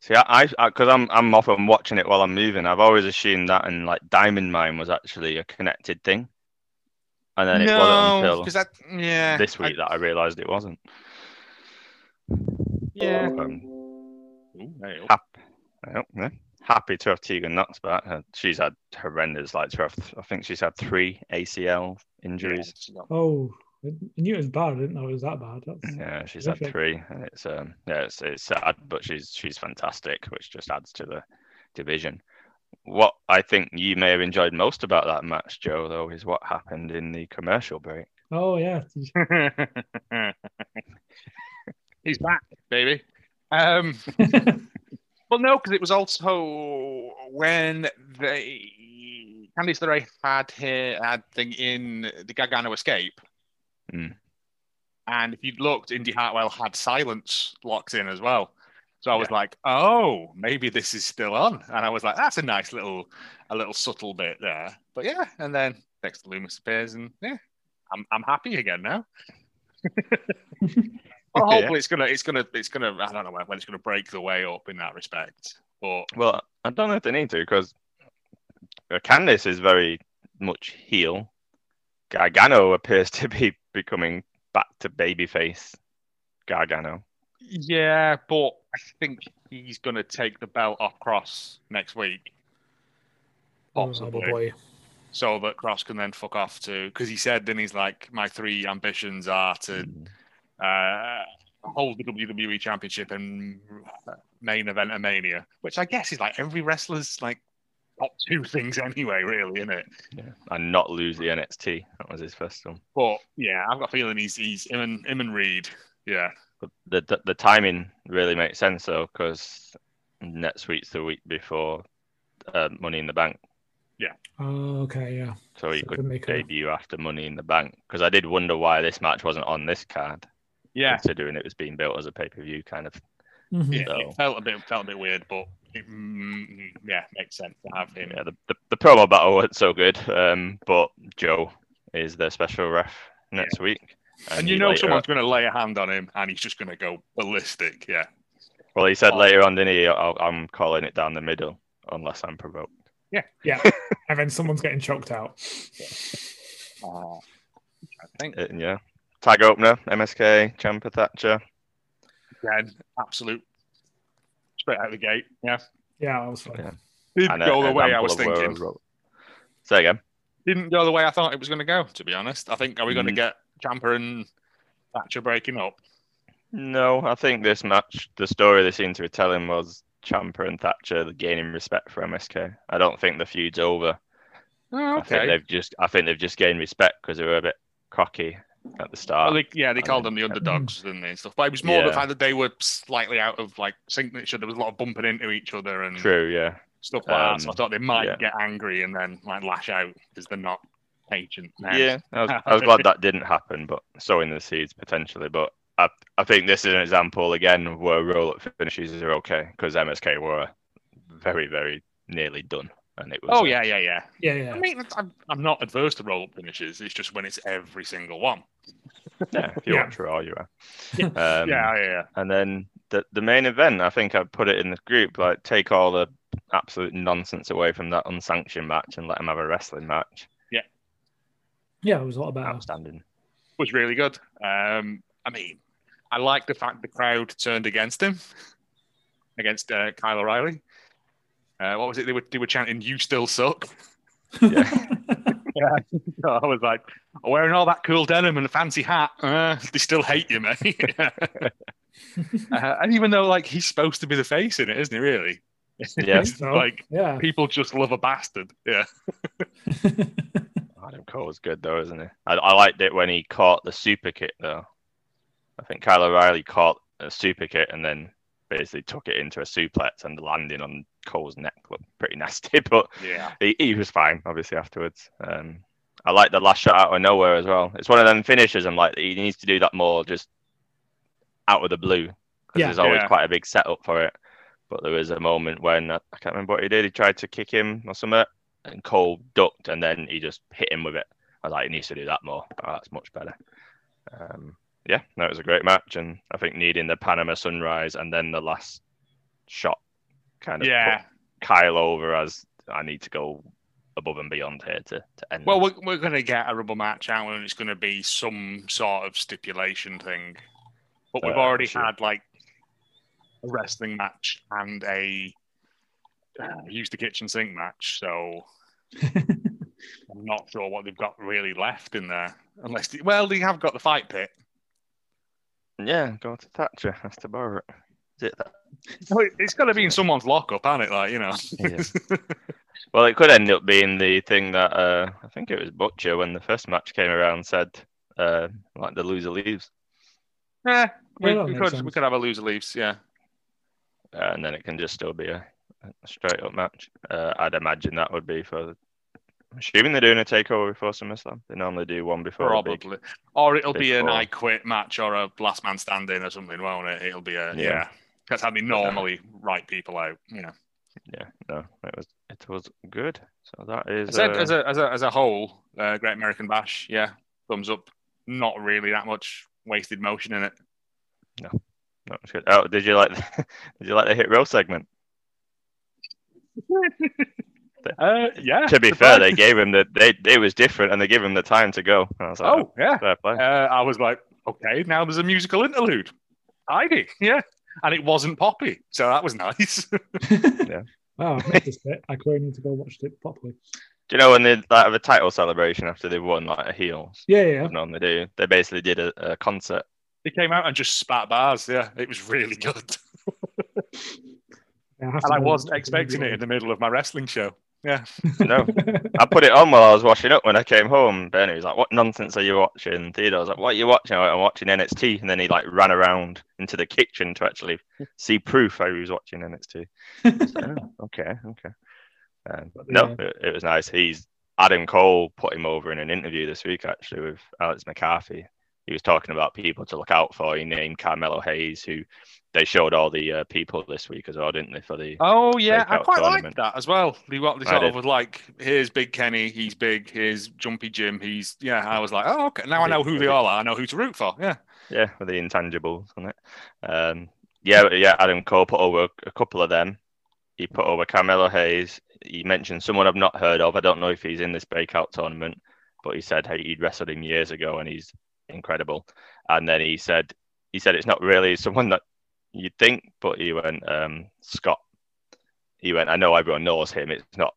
See, I, because I'm, I'm often watching it while I'm moving. I've always assumed that and like Diamond Mine was actually a connected thing, and then it wasn't until because that yeah this week that I realised it wasn't. Yeah. Um, Ooh, oh. happy, yeah, happy to have Tegan Knox back. Uh, she's had horrendous, like to have, I think she's had three ACL injuries. Yeah, Oh, I knew it was bad. I didn't know it was that bad. That's, Yeah, she's had three, and it's um, yeah, it's, it's sad, but she's she's fantastic, which just adds to the division. What I think you may have enjoyed most about that match, Joe, though, is what happened in the commercial break. Oh yeah. He's back, baby. Um, well, no, because it was also when they Candice LeRae had her had thing in the Gargano Escape, Mm. and if you'd looked, Indi Hartwell had silence locked in as well. So I was like, oh, maybe this is still on, and I was like, that's a nice little, a little subtle bit there. But yeah, and then Dexter Lumis appears, and yeah, I'm I'm happy again now. well, Yeah. hopefully it's gonna it's gonna it's gonna I don't know when, when it's gonna break the way up in that respect. But Well, I don't know if they need to because Candice is very much heel. Gargano appears to be becoming back to babyface Gargano. yeah, but I think he's gonna take the belt off Kross next week, Oh, possibly. boy. so that Kross can then fuck off to because he said then he's like my three ambitions are to uh, hold the WWE Championship and main event of Mania, which I guess is like every wrestler's like top two things anyway, really, isn't it? Yeah. And not lose the NXT. That was his first one. But yeah, I've got a feeling he's he's him and him and Reed. Yeah, But the, the the timing really makes sense though, because next week's the week before uh, Money in the Bank, Yeah. Oh, okay, yeah. so he So it could would make a- debut after Money in the Bank. Because I did wonder why this match wasn't on this card, yeah, considering it was being built as a pay per view kind of. Mhm. yeah. So- It felt a bit felt a bit weird, but it, mm, yeah, makes sense to have him. Yeah, the, the, the promo battle wasn't so good, um, but Joe is the special ref next week. And he you know later- someone's going to lay a hand on him, and he's just going to go ballistic. Yeah. Well, he said Oh. later on, didn't he? I'll, I'm calling it down the middle unless I'm provoked. Yeah. Yeah. and then someone's getting choked out. Uh, I think Uh, yeah. Tag opener, MSK, Ciampa Thatcher. Again, absolute straight out of the gate. Yeah. Yeah, I was like, Yeah. Didn't and a- go the way I was thinking. Ro- Say again. Didn't go the way I thought it was going to go. To be honest, I think are we going to Mm. get Ciampa and Thatcher breaking up? No, I think this match, the story they seem to be telling was Ciampa and Thatcher gaining respect for MSK. I don't think the feud's over. Oh, I think they've just, I think they've just gained respect because they were a bit cocky at the start. Well, they, yeah, they called them the underdogs, didn't they? And stuff. But it was more the fact that they were slightly out of like sync with each other. There was a lot of bumping into each other and True, yeah. stuff like that. So I Um, thought they might yeah. get angry and then like lash out because they're not ancient. men. Yeah, I was, I was glad that didn't happen, but sowing the seeds potentially. But I, I think this is an example again where roll up finishes are okay because MSK were very, very nearly done, and it was. Oh yeah, yeah, yeah. yeah, yeah. I mean, I'm, I'm not adverse to roll up finishes. It's just when it's every single one. yeah. If you Yeah. watch Raw, you are. Yeah. Um, yeah, yeah, yeah. And then the the main event, I think I put it in the group. Like, take all the absolute nonsense away from that unsanctioned match and let them have a wrestling match. yeah, yeah, it was a lot better. Outstanding. was really good. Um, I mean, I like the fact the crowd turned against him, against uh, Kyle O'Reilly. Uh, what was it? They were they were chanting, "You still suck." Yeah. Yeah, I was like, wearing all that cool denim and a fancy hat, uh, they still hate you, mate. uh, and even though like he's supposed to be the face in it, isn't he? Really? Yeah. So, like yeah. people just love a bastard. Yeah. Adam Cole's good though, isn't he? I, I liked it when he caught the super kick though. I think Kyle O'Reilly caught a super kick and then basically took it into a suplex and the landing on Cole's neck looked pretty nasty, but Yeah. he, he was fine obviously afterwards. Um, I like the last shot out of nowhere as well. It's one of them finishes. I'm like he needs to do that more just out of the blue because Yeah. there's always Yeah. quite a big setup for it. But there was a moment when uh, I can't remember what he did. He tried to kick him or something, and Cole ducked, and then he just hit him with it. I was like, he needs to do that more. Oh, that's much better. Um, yeah, that was a great match, and I think needing the Panama Sunrise and then the last shot kind of Yeah. put Kyle over as I need to go above and beyond here to, to end. Well, we're, we're going to get a rubber match out, and it's going to be some sort of stipulation thing. But we've Uh, already sure. had like a wrestling match and a uh, use the kitchen sink match, so I'm not sure what they've got really left in there. Unless, they, well, they have got the fight pit. Yeah, go to Thatcher. Has to borrow it. Is it that? It- It's got to be in someone's lockup, hasn't it? Like you know. Yeah. Well, it could end up being the thing that uh, I think it was Butcher when the first match came around said, uh, like the loser leaves, yeah, we, Yeah, we makes could we could have a loser leaves. Yeah. uh, and then it can just still be a, a straight up match. Uh, I'd imagine that would be for. Assuming they're doing a takeover before SummerSlam, they normally do one before. a big- Probably. Or it'll be an before. I quit match or a last man standing or something, won't it? It'll be a yeah. Yeah. That's how they normally write people out. you know. Yeah, no, it was it was good. So that is. I said uh, as a as a as a whole, uh, Great American Bash, yeah, thumbs up. Not really that much wasted motion in it. no, it's good. Oh, did you like? the, did you like the hit row segment? Uh, yeah. to be fair, they gave him the they it was different, and they gave him the time to go. And I was like, Oh yeah. fair play. Uh, I was like, okay, now there's a musical interlude. Heidi, yeah, and it wasn't Poppy, so that was nice. Yeah. Wow, I missed this bit. I clearly need to go watch it properly. Do you know when they like have a title celebration after they've won, like a heels? Yeah, yeah. They normally do. They basically did a, a concert. They came out and just spat bars. Yeah, it was really good, yeah I and I wasn't expecting it in the middle of my wrestling show. Yeah. No, I put it on while I was washing up when I came home. Bernie was like, "What nonsense are you watching?" Theodore was like, "What are you watching?" I went, I'm watching NXT, and then he like ran around into the kitchen to actually see proof I was watching NXT. I was like, "Oh, okay, okay. Um, no, it, it was nice. He's Adam Cole put him over in an interview this week actually with Alex McCarthy. He was talking about people to look out for. He named Carmelo Hayes, who they showed all the uh, people this week as well, didn't they? For the Oh yeah, I quite like that as well. They got they sort of was like, here's Big Kenny, he's big. Here's Jumpy Jim, he's yeah. I was like, oh okay, now I know who they all are. I know who to root for. Yeah. yeah, with the intangibles on it. Um, yeah, yeah, Adam Cole put over a couple of them. He put over Carmelo Hayes. He mentioned someone I've not heard of. I don't know if he's in this breakout tournament, but he said hey, he'd wrestled him years ago and he's incredible. And then he said he said it's not really someone that you'd think, but he went um, Scott. He went. I know everyone knows him. It's not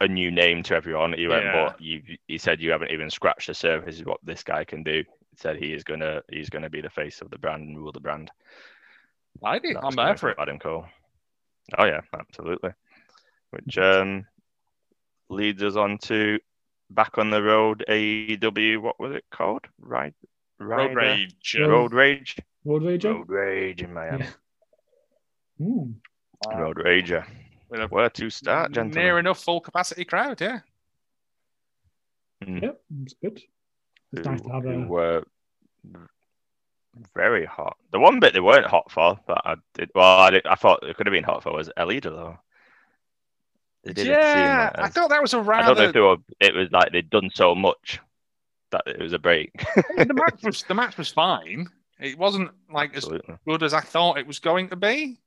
a new name to everyone. He went, Yeah. but you. He said you haven't even scratched the surface of what this guy can do. He said he is gonna he's gonna be the face of the brand and rule the brand. I. That's I'm there for it. Adam Cole. Oh yeah, absolutely. Which um leads us on to back on the road AEW. What was it called? Ride, Road Rage. Road- Road Rage. Road rage. Road Rage in Miami. Mm. Road Rager. With a Where to start, gentlemen? Near enough full capacity crowd. Yeah. Mm. Yep, it's good. It's who, nice to have who a. were very hot. The one bit they weren't hot for, but I did. Well, I, did, I thought it could have been hot for was Elida though. They didn't seem Yeah, like I thought that was a rather. I don't know if they were. It was like they'd done so much that it was a break. the match was the match was fine. It wasn't like as good as I thought it was going to be,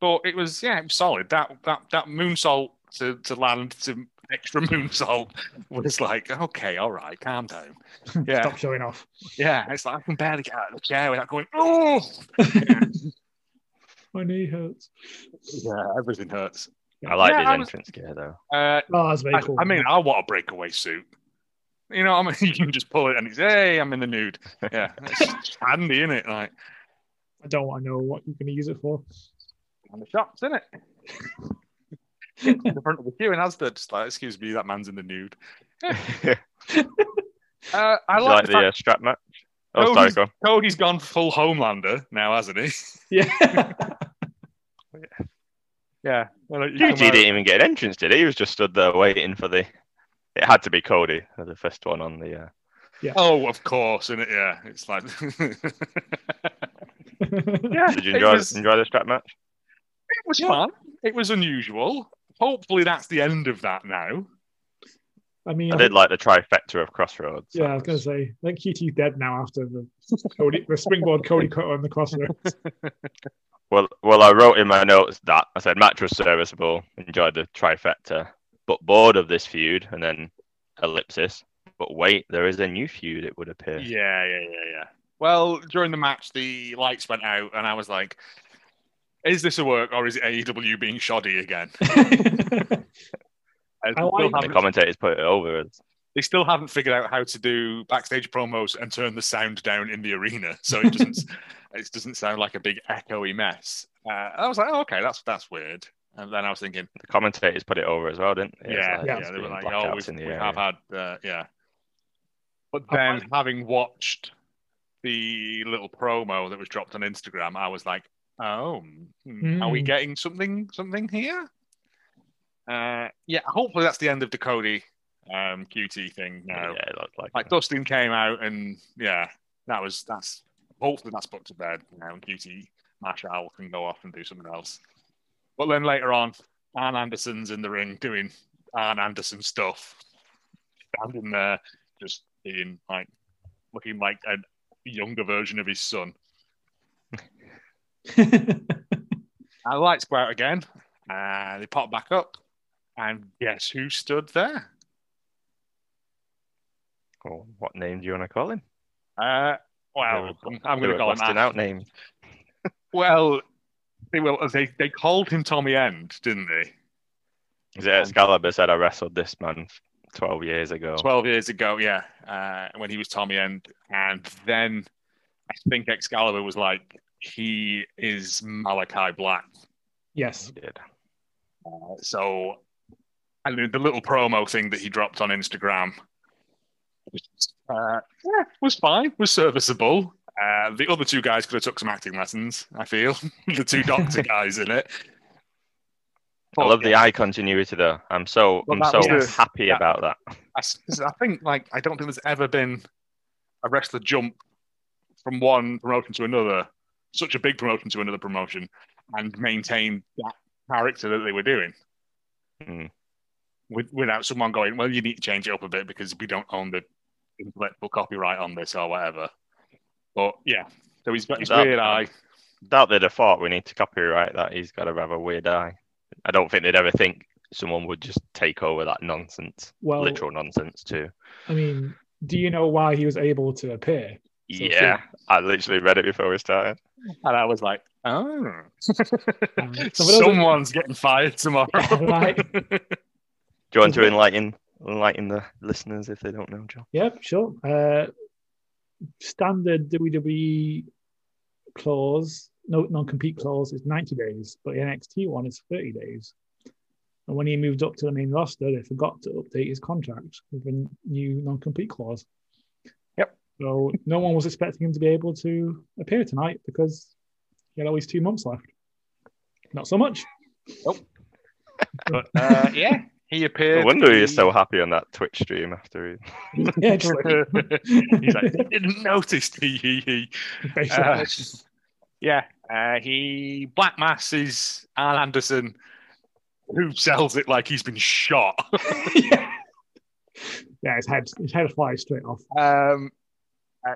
but it was yeah, it was solid. That that that moonsault to to land to extra moonsault was like okay, all right, calm down. Yeah, Stop showing off. yeah. It's like I can barely get out of the chair without going oh. My knee hurts. Yeah, everything hurts. I like Yeah, his I was- entrance gear though. Uh, Oh, that's very I, cool. I mean, I want a breakaway suit. You know, I mean, you can just pull it and it's hey, I'm in the nude. Yeah, it's handy, isn't it? Like I don't want to know what you're going to use it for. on the shops, isn't it? in the front of the queue in Asda, just like, excuse me, that man's in the nude. you Uh, I like, like the the fact uh, strap match? Oh, No, sorry, go. on. Cody's gone full Homelander now, hasn't he? Yeah. Yeah. Well, you come didn't even get an entrance, did he? He was just stood there waiting for the. It had to be Cody, as the first one on the. Uh... Oh, of course, isn't it? Yeah, it's like. yeah, Did you it enjoy was, enjoy the strap match? it was Yeah. fun. It was unusual. Hopefully, that's the end of that now. I mean, I I did think- like the trifecta of Crossroads. yeah, I That was going to say, I think QT's dead now after the Cody, the springboard Cody cut on the crossroads. Well, well, I wrote in my notes that I said match was serviceable, enjoyed the trifecta, but bored of this feud, and then ellipsis. But wait, there is a new feud. It would appear. Yeah, yeah, yeah, yeah. Well, during the match, the lights went out, and I was like, "Is this a work, or is it AEW being shoddy again?" And I like- The commentators put it over as they still haven't figured out how to do backstage promos and turn the sound down in the arena, so it doesn't it doesn't sound like a big echoey mess. Uh, I was like, oh, okay, that's that's weird. And then I was thinking, the commentators put it over as well, didn't they? Yeah, like yeah, it's they were like, oh, we've, in the we area. have had, uh, yeah. But then find- having watched the little promo that was dropped on Instagram, I was like, oh, hmm, are we Hmm. getting something something here? Uh, yeah, hopefully that's the end of the Cody um, QT thing now. Yeah, looked like. Like Dustin came out and yeah, that was that's hopefully that's put to bed now. And QT Marshall can go off and do something else. But then later on, Arn Anderson's in the ring doing Arn Anderson stuff, standing there just being like looking like a younger version of his son. And the lights go out again, and they pop back up, and guess who stood there? Oh, what name do you want to call him? Uh, well, were- I'm they going to call him blasting Ash. out names. Well, they will. They they called him Tommy End, didn't they? Is it Excalibur said I wrestled this man 12 years ago? Twelve years ago, yeah, uh, when he was Tommy End, and then I think Excalibur was like, he is Malachi Black. yes. He did. Uh, so, and the- the little promo thing that he dropped on Instagram was, uh, yeah, was fine, was serviceable. Uh, the other two guys could have took some acting lessons. I feel the two doctor guys in it. I love the eye continuity though. I'm so Well, I'm so was happy yeah. about that. 'cause I think like I don't think there's ever been a wrestler jump from one promotion to another, such a big promotion to another promotion, and maintain that character that they were doing. With, without someone going, well, you need to change it up a bit because we don't own the intellectual copyright on this or whatever. But yeah, so he's got his That- weird eye. Doubt they'd have thought we need to copyright that. He's got to have a weird eye. I don't think they'd ever think someone would just take over that nonsense, Well, literal nonsense too. I mean, do you know why he was able to appear? So yeah, I literally read it before we started. And I was like, oh, Um, so for those someone's getting fired tomorrow. Right. Do you want to enlighten enlighten the listeners if they don't know, John? Yep, sure. Uh, standard WWE clause, no non-compete clause is 90 days, but the NXT one is 30 days. And when he moved up to the main roster, they forgot to update his contract with a new non-compete clause. Yep. So no one was expecting him to be able to appear tonight because he had always two months left. Not so much. Nope. but uh, yeah, he appeared. No wonder he is so happy on that Twitch stream after he. Yeah, just like- He's like, "I didn't notice. He, he, he. Uh, yeah, uh, he black masses Arn Anderson, who sells it like he's been shot. yeah. yeah, his head his head flies straight off. um, uh,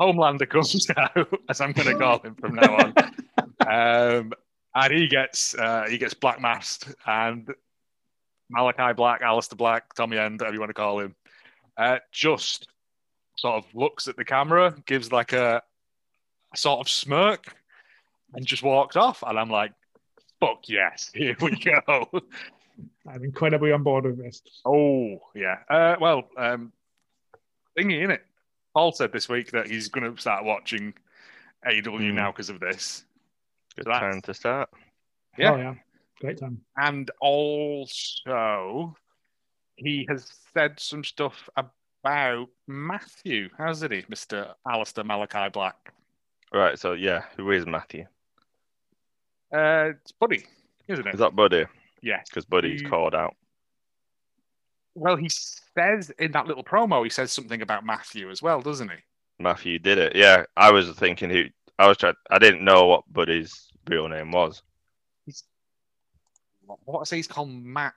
Homelander comes out, as I'm going to call him from now on, um, and he gets uh, he gets black masked, and Malachi Black, Aleister Black, Tommy End, whatever you want to call him, uh, just sort of looks at the camera, gives like a, a sort of smirk, and just walks off, and I'm like, "Fuck yes, here we go." I'm incredibly on board with this. Oh yeah. Uh, well, um, thingy in it. Paul said this week that he's going to start watching AEW Hmm. now because of this, Good That's- time to start. Yeah. Oh yeah, great time. and also he has said some stuff about Matthew, hasn't he, Mister Aleister Malachi Black? Right, so yeah, who is Matthew? Uh, it's Buddy, isn't it? Is that Buddy? yeah. Because Buddy's He- called out. Well, he says in that little promo, he says something about Matthew as well, doesn't he? Matthew did it. Yeah, I was thinking who. I was trying. I didn't know what Buddy's real name was. What, what I say he's called Matt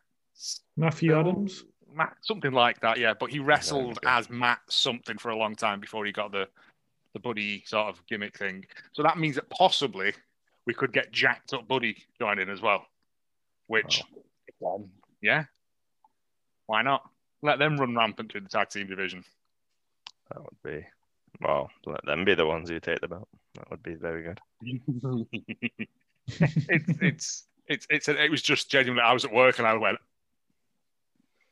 Matthew Adams. Matt, something like that, yeah. But he wrestled okay. as Matt something for a long time before he got the the buddy sort of gimmick thing. So that means that possibly we could get jacked up buddy joining as well. Which, um, yeah, Why not? Let them run rampant through the tag team division. That would be well. Let them be the ones who take the belt. That would be very good. it's it's it's it's it was just genuinely. I was at work and I went.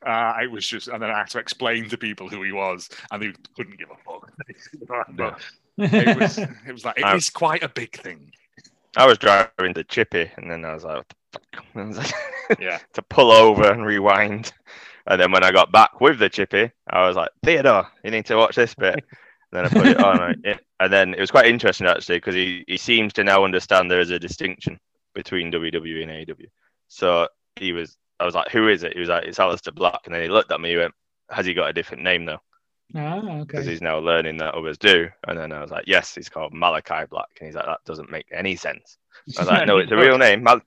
Uh, it was just, and then I had to explain to people who he was, and they couldn't give a fuck. but it was, it was like it I- is quite a big thing. I was driving the chippy, and then I was like, what the fuck? I was like- Yeah. to pull over and rewind. And then when I got back with the chippy, I was like, Theodore, you need to watch this bit. And then I put it on, and it- and then it was quite interesting actually because he, he seems to now understand there is a distinction between WWE and AEW. So he was, I was like, who is it? He was like, it's Aleister Black, and then he looked at me, he went, has he got a different name though? Ah, Because okay. he's now learning that others do. And then I was like, yes, he's called Malachi Black, and he's like, that doesn't make any sense. I was like, no, it's a real name. Mal-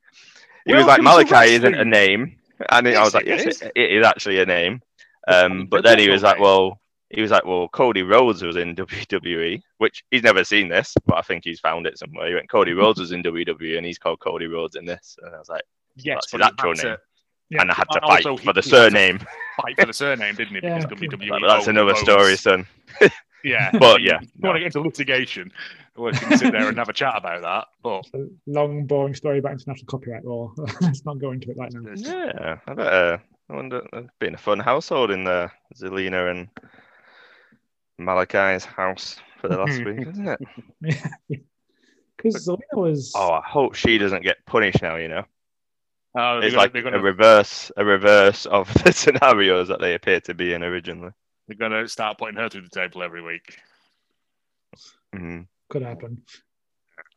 he was like, Malachi isn't a name. And I was like, it yes, is. it, it is actually a name. Um, but then he was like, well, he was like, well, Cody Rhodes was in WWE, which he's never seen this, but I think he's found it somewhere. He went, Cody Rhodes was in WWE, and he's called Cody Rhodes in this. And I was like, Yes, That's but his he actual had to name. Yeah. and I had to fight also he- for the he surname. Fight for the surname, didn't he? Yeah. WWE. But that's owned another Rhodes. story, son. Yeah, But, you- yeah, you want to get into litigation, we can sit there and have a chat about that. But A long, boring story about international copyright law. Let's not go into it right now. Yeah, I bet. Uh, I wonder. It's been a fun household in the Zelina and Malachi's house for the last week, isn't it? Because Zelina was. Oh, I hope she doesn't get punished now. You know, uh, it's gonna, like they're, a gonna, reverse, a reverse of the scenarios that they appear to be in originally. they're gonna start putting her through the table every week. Because Could happen.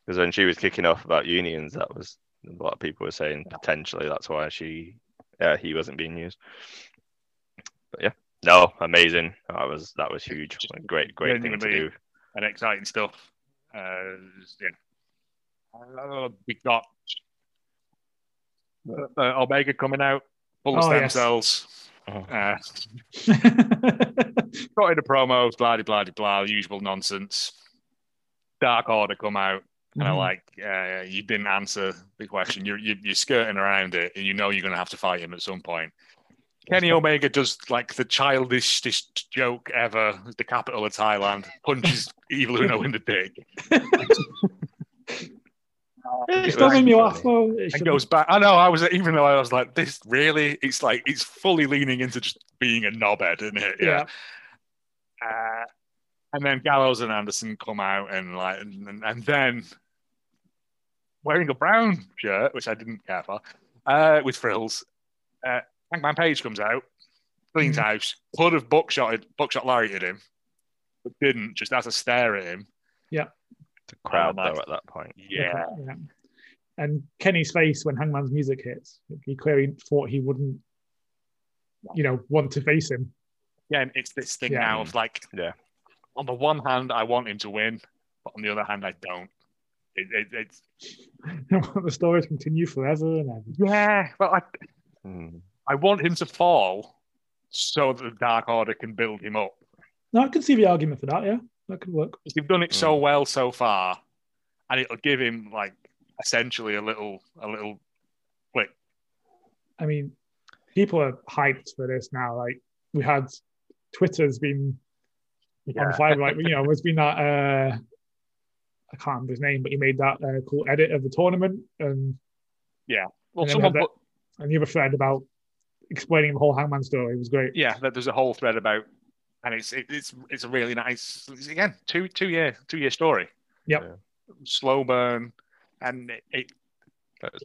Because when she was kicking off about unions, that was a lot of people were saying potentially that's why she, yeah, he wasn't being used. But yeah, no, amazing. That was that was huge. Just great, great thing to do. and exciting stuff. Uh, yeah. Uh, we got uh, Omega coming out, full of Oh, stem yes. cells. Oh. Uh, got into promos, blah blah blah blah, usual nonsense. Dark Order come out, and I'm Mhm. like, uh, you didn't answer the question. You're, you're you're skirting around it, and you know you're going to have to fight him at some point. Kenny Omega does like the childishest joke ever, the capital of Thailand, punches Evil Uno in the dick, It It still made me funny. laugh though. It and goes back. I know, I was even though I was like, this really, it's like it's fully leaning into just being a knobhead, isn't it? Yeah. Uh, and then Gallows and Anderson come out and like, and, and, and then wearing a brown shirt, which I didn't care for, uh, with frills. Uh, Hangman Page comes out, cleans Mhm. house, could have buckshot buckshot Larry at him, but didn't. Just has a stare at him. Yeah. The crowd Oh, though at that point. Yeah, yeah. And Kenny's face when Hangman's music hits, he clearly thought he wouldn't, you know, want to face him. again, it's this thing Yeah. now of like, Yeah. on the one hand, I want him to win, but on the other hand, I don't. It, it, it's the stories continue forever and ever. yeah. Well, I Hmm. I want him to fall so that the Dark Order can build him up. No, I can see the argument for that. Yeah, that could work. Because they've done it so well so far, and it'll give him like essentially a little a little click. I mean, people are hyped for this now. Like we had Twitter's been on fire. Like you know, there's been that. Uh, I can't remember his name, but he made that uh, cool edit of the tournament, and yeah. Well, And then someone have put and the other thread about explaining the whole Hangman story It was great. yeah, there's a whole thread about, and it's it, it's it's a really nice it's, again two two year two year story. Yep. Yeah. Slow burn, and it, it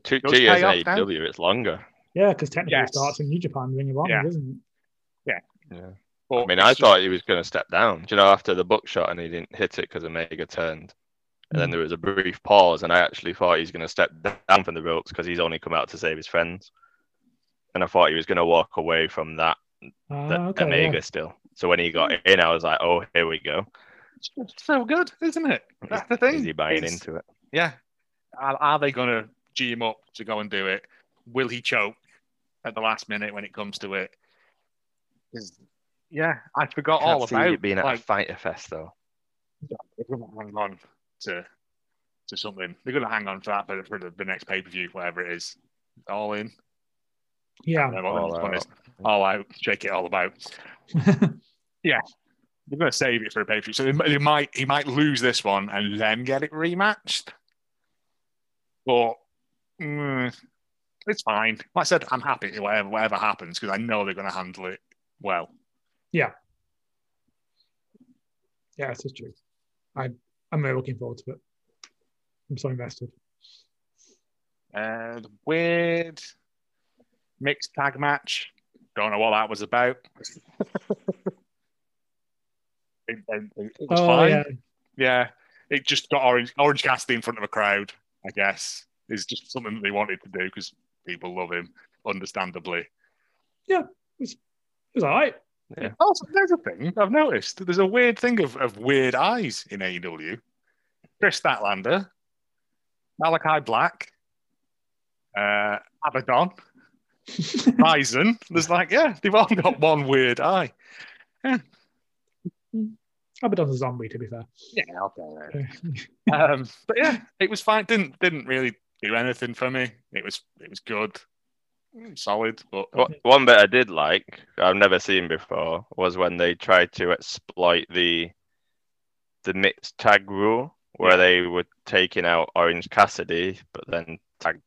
Two, Does two years pay off? AEW, it's longer. Yeah, because technically Yes. it starts in New Japan, Ring of Honor, Yeah. doesn't it? Yeah. but I mean, I just- thought he was going to step down. Do you know, after the Buckshot and he didn't hit it because Omega turned. And then Mm. there was a brief pause, and I actually thought he's going to step down from the ropes because he's only come out to save his friends. And I thought he was going to walk away from that, it? That okay, Omega yeah. still. So when he got hmm. in, I was like, oh, here we go. it's so good, isn't it? That's the thing. Is he buying It's- into it? Yeah. Are, are they going to G him up to go and do it? Will he choke at the last minute when it comes to it? 'Cause, Yeah, I forgot Can't all see about it being at like, a Fyter Fest, though. they're going to hang on to to something. They're going to hang on for that for, for the, the next pay per view, whatever it is. All in. Yeah. know what All this one out. is. All out, shake it all about. yeah, we're going to save it for a pay per view. So he, he might he might lose this one and then get it rematched. But mm, it's fine. Like I said, I'm happy whatever whatever happens because I know they're going to handle it well. Yeah, Yeah, this is true. I, I'm really looking forward to it. I'm so invested. And the weird mixed tag match. Don't know what that was about. it, it- it was oh, fine. yeah. Yeah, it just got Orange Orange Cassidy in front of a crowd. I guess is just something that they wanted to do because people love him, understandably. Yeah. It was all right. Also, there's a thing I've noticed. There's a weird thing of, of weird eyes in AEW. Kris Statlander, Malachi Black, uh, Abadon, Ryzen. There's like, yeah, they've all got one weird eye. Abadon's a zombie, to be fair. Yeah, okay. um, but yeah, it was fine. Didn't didn't really do anything for me. It was it was good, solid. But Wha- One bit I did like, I've never seen before, was when they tried to exploit the the mixed tag rule, where Yeah. they were taking out Orange Cassidy, but then tagged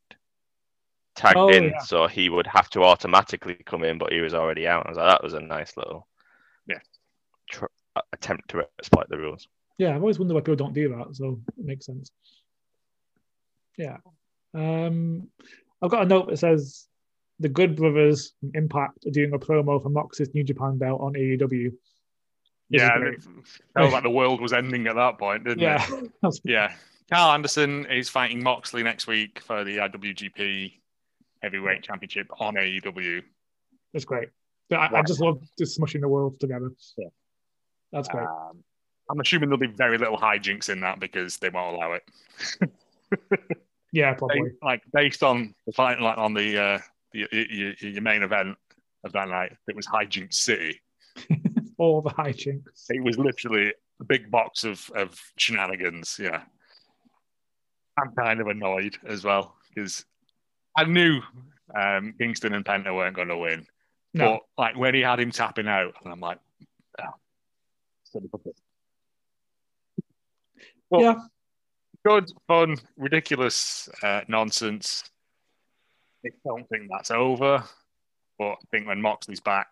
tagged Oh, in, yeah. so he would have to automatically come in, but he was already out. I was like, that was a nice little Yeah. tr- attempt to exploit the rules. Yeah, I've always wondered why people don't do that, so it makes sense. Yeah. Um, I've got a note that says the Good Brothers from Impact are doing a promo for Mox's New Japan belt on AEW. Yeah, it felt like the world was ending at that point, didn't Yeah. it? Yeah. Karl Anderson is fighting Moxley next week for the IWGP Heavyweight Championship on AEW. That's great. I, I just love just smushing the world together. Yeah. That's great. Um, I'm assuming there'll be very little hijinks in that because they won't allow it. yeah, probably. like based on the fight, like on the uh, the, your, your main event of that night, it was Hijinks City. All the hijinks. It was literally a big box of, of shenanigans. Yeah. I'm kind of annoyed as well because I knew um, Kingston and Penta weren't going to win. No. But like when he had him tapping out, and I'm like, oh, son of a bitch. Well, Yeah. good, fun, ridiculous uh, nonsense. I don't think that's over, but I think when Moxley's back,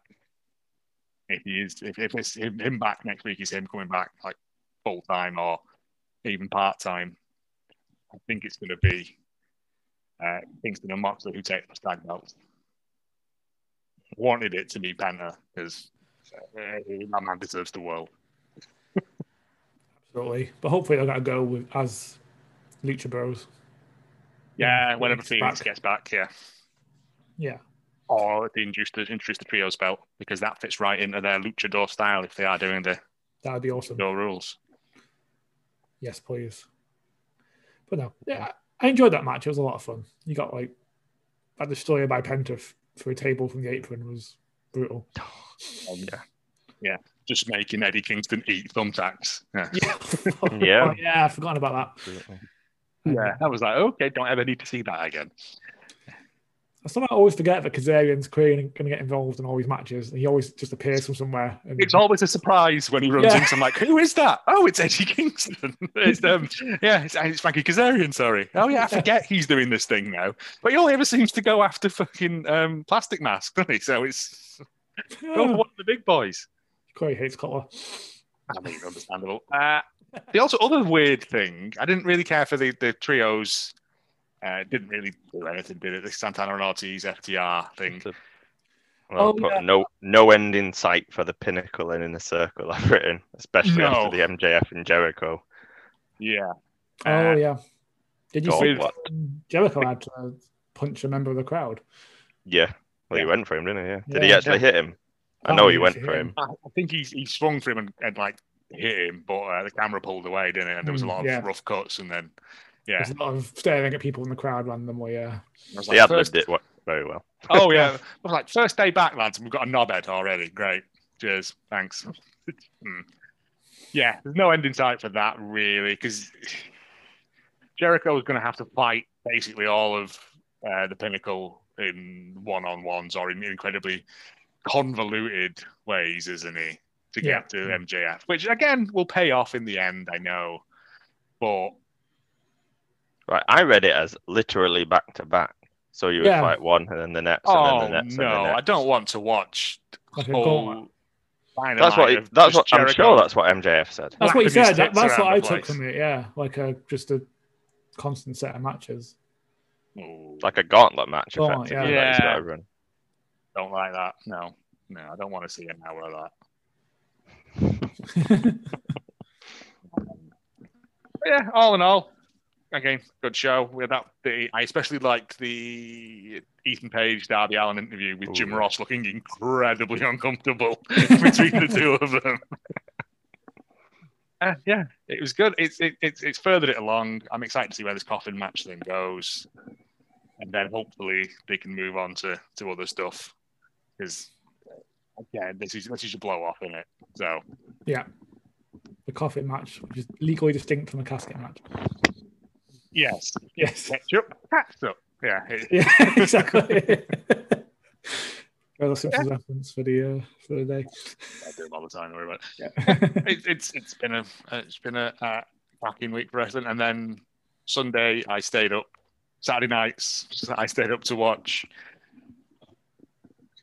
if he is, if, if it's him, him back next week, is him coming back like full time or even part time. I think it's going to be uh, Kingston and Moxley who take the tag belts. Wanted it to be Penta because uh, that man deserves the world. Absolutely. But hopefully they're going to go with as Lucha Bros. Yeah, Yeah, whenever Fénix back. gets back, yeah. Yeah. Or they introduce the, introduce the trios belt because that fits right into their luchador style if they are doing the That would be awesome. no rules. Yes, please. But no, yeah, I enjoyed that match. It was a lot of fun. You got like that destroyer by Penta f- for a table from the apron was brutal. Um, yeah. Yeah. Just making Eddie Kingston eat thumbtacks. Yeah. Yeah, Yeah. Oh, yeah, I've forgotten about that. Yeah. I was like, okay, don't ever need to see that again. I somehow always forget that Kazarian's queen going to get involved in all these matches. He always just appears from somewhere. And It's always a surprise when he runs Yeah. into I'm like, who is that? Oh, it's Eddie Kingston. it's um yeah, it's, it's Frankie Kazarian, sorry. Oh yeah, I forget he's doing this thing now. But he only ever seems to go after fucking um plastic mask, doesn't he? So it's go for oh, one of the big boys. Corey hates Cutler. I mean, understandable. Uh, the also other weird thing, I didn't really care for the, the trios. Uh, didn't really do anything, did it? The Santana and Ortiz FTR thing. Well, Oh, yeah. no no end in sight for the pinnacle and in the circle I've written, especially No. after the MJF and Jericho. Yeah. Oh Uh, yeah. Did you God, see what? Jericho had to punch a member of the crowd? Yeah. Well, he Yeah. went for him, didn't he? Yeah. Did he Yeah. actually hit him? I Oh, know he he went for him. him. I I think he, he swung for him and, and like hit him, but uh, the camera pulled away, didn't it? And there was a Mm, lot of yeah. rough cuts, and then yeah, There's a lot of staring at people in the crowd randomly. Yeah. I was He had first- lived it very well. Oh yeah, I like first day back, lads, and we've got a knobhead already. Great, cheers, thanks. Hmm. Yeah, there's no end in sight for that really, because Jericho was going to have to fight basically all of uh, the Pinnacle in one-on-ones or in incredibly convoluted ways, isn't he? To Yeah. get to MJF, which again will pay off in the end, I know. But Right, I read it as literally back to back. So you would Yeah. fight one and then the next oh and then the oh, next no, and the I don't want to watch Like whole That's what. He, that's just what I'm sure. That's what MJF said. That's what he said. That, that's what I took place. from it. Yeah, like a just a constant set of matches. Like a gauntlet match, Gauntlet, effectively. yeah. Yeah. gotta run. don't like that. No, no, I don't want to see an hour of that. Yeah, all in all, again, good show. We had that. The, I especially liked the Ethan Page Darby Allin interview with Jim Ross looking incredibly uncomfortable between the two of them. Uh, yeah, it was good. It's it, it's it's furthered it along. I'm excited to see where this coffin match thing goes, and then hopefully they can move on to to other stuff. Because again, this is this is a blow off in it. So yeah, the coffin match, which is legally distinct from a casket match. Yes, Yes. ketchup, ketchup. Yeah, it- Yeah, exactly. Well, the Simpsons reference for the uh, for the day. I do them all the time. Don't worry about it. Yeah. it, it's it's been a it's been a uh, cracking week for wrestling, and then Sunday I stayed up. Saturday nights I stayed up to watch.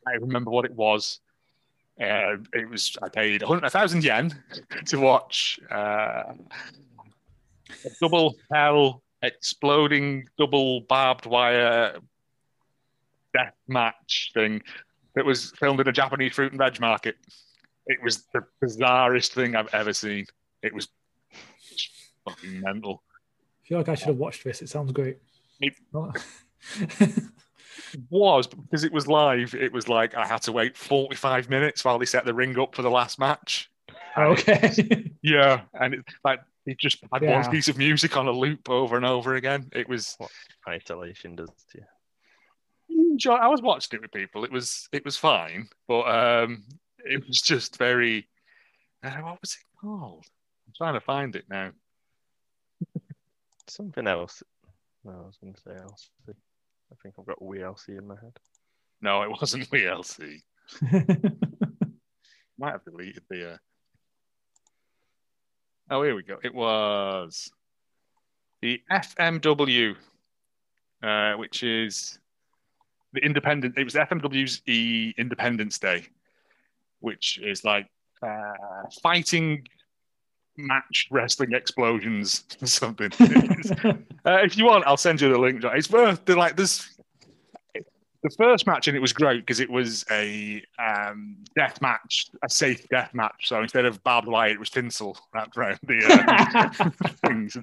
I remember what it was. Uh, it was I paid a a thousand yen to watch uh, a double hell exploding double barbed wire death match thing that was filmed in a Japanese fruit and veg market. It was the bizarrest thing I've ever seen. It was fucking mental. I feel like I should have watched this. It sounds great. It- was but because it was live. It was like I had to wait 45 minutes while they set the ring up for the last match. okay. Yeah, and it, like he just had Yeah. one piece of music on a loop over and over again. It was what Isolation does to you. enjoy. I was watching it with people. It was it was fine, but um, it was just very. Uh, what was it called? I'm trying to find it now. Something else. No, I was going to say LC. I think I've got WLC in my head. No, it wasn't WLC. Might have deleted the. Uh... Oh, here we go. It was the FMW, uh, which is the independent. It was FMW's E Independence Day, which is like uh, fighting match wrestling explosions or something. uh, if you want, I'll send you the link. It's worth the like. There's the first match and it was great because it was a um, death match, a safe death match. So instead of barbed wire, it was tinsel wrapped around the uh, things.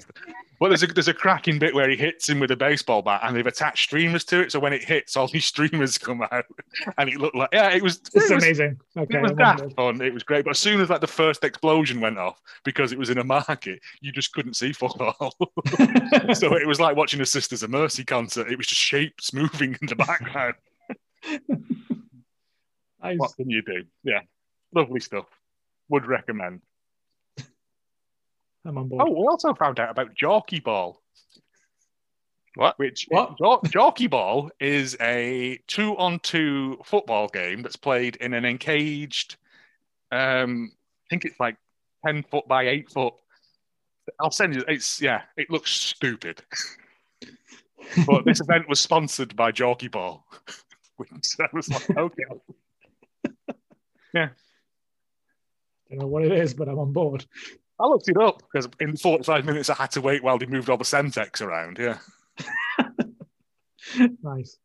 But there's a there's a cracking bit where he hits him with a baseball bat, and they've attached streamers to it. So when it hits, all these streamers come out, and it looked like yeah, it was it's it was, amazing. Okay, it was wondered. fun. It was great. But as soon as like the first explosion went off, because it was in a market, you just couldn't see fuck all. so it was like watching a Sisters of Mercy concert. It was just shapes moving in the background. Nice. what can you do? Yeah, lovely stuff. Would recommend. I'm on board. Oh, we also found out about Jockey Ball. What? Which What? Jo- Jockey Ball is a two-on-two football game that's played in an encaged. Um, I think it's like ten foot by eight foot. I'll send you. It's yeah. It looks stupid, but this event was sponsored by Jockey Ball, which I was like, okay. Yeah. I don't know what it is, but I'm on board. I looked it up because in 45 minutes I had to wait while they moved all the Semtex around. Yeah. Nice.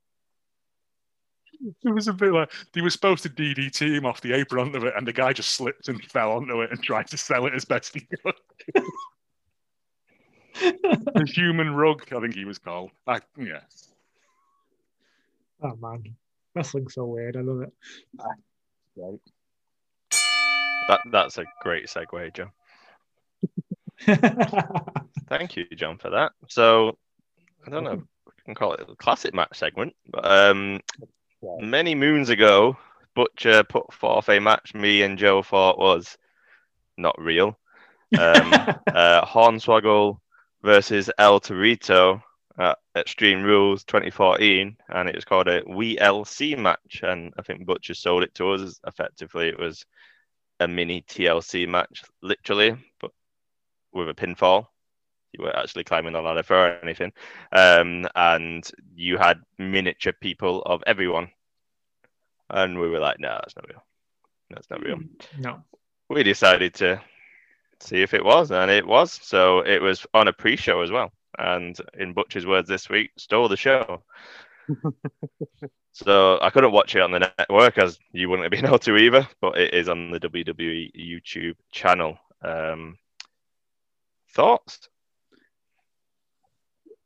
It was a bit like they were supposed to DDT him off the apron of it, and the guy just slipped and fell onto it and tried to sell it as best he could. the human rug, I think he was called. I, yeah. Oh man, wrestling's so weird. I love it. Right. That that's a great segue, John. Thank you, John, for that. So I don't know we can call it a classic match segment, but um, Yeah. many moons ago, Butcher put forth a match me and Joe thought was not real. Um, uh, Hornswoggle versus El Torito at Extreme Rules 2014, and it was called a WLC match. And I think Butcher sold it to us. Effectively, it was a mini TLC match, literally, but with a pinfall. You weren't actually climbing the ladder for anything, um, and you had miniature people of everyone. And we were like, "No, that's not real. That's not real." No. we decided to see if it was, and it was. So it was on a pre-show as well, and in Butcher's words this week, stole the show. so I couldn't watch it on the network as you wouldn't have been able to either, but it is on the WWE YouTube channel. Um, thoughts?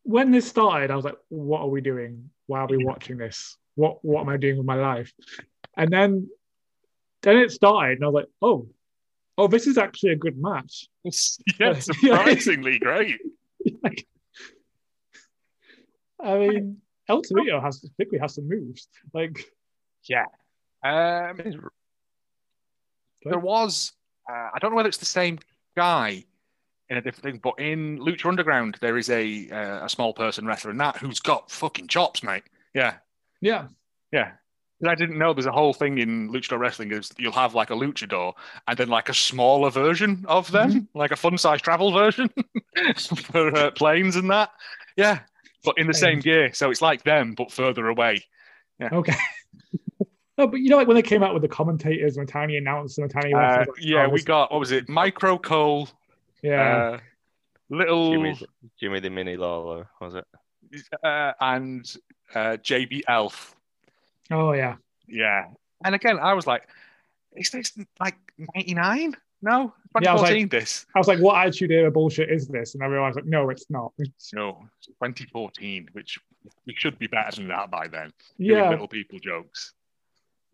When this started, I was like, "What are we doing? Why are we watching this? What What am I doing with my life?" And then, then it started, and I was like, "Oh, oh, this is actually a good match." yeah, surprisingly great. I mean, El Torito has particularly has some moves. Like, Yeah. Um, there was, uh, I don't know whether it's the same guy in a different thing, but in Lucha Underground, there is a uh, a small person wrestler in that who's got fucking chops, mate. Yeah, yeah, Yeah. I didn't know there's a whole thing in luchador wrestling is you'll have like a luchador and then like a smaller version of them, like a fun size travel version for uh, planes and that. Yeah, but in the same gear, so it's like them but further away. Yeah. Okay. no, but you know, like when they came out with the commentators and the tiny announcers and the tiny Uh, like, yeah, oh, we got what was it? Micro Cole, yeah, uh, little Jimmy, Jimmy the Mini Lawler, was it? uh, and uh, JB Elf. oh yeah, Yeah. And again, I was like, is this like 99? No, Yeah, I was like- this. I was like, what attitude era bullshit is this? And I realized, like, no, it's not. It's- No, it's 2014, which we should be better than that by then. Doing yeah, Little people jokes.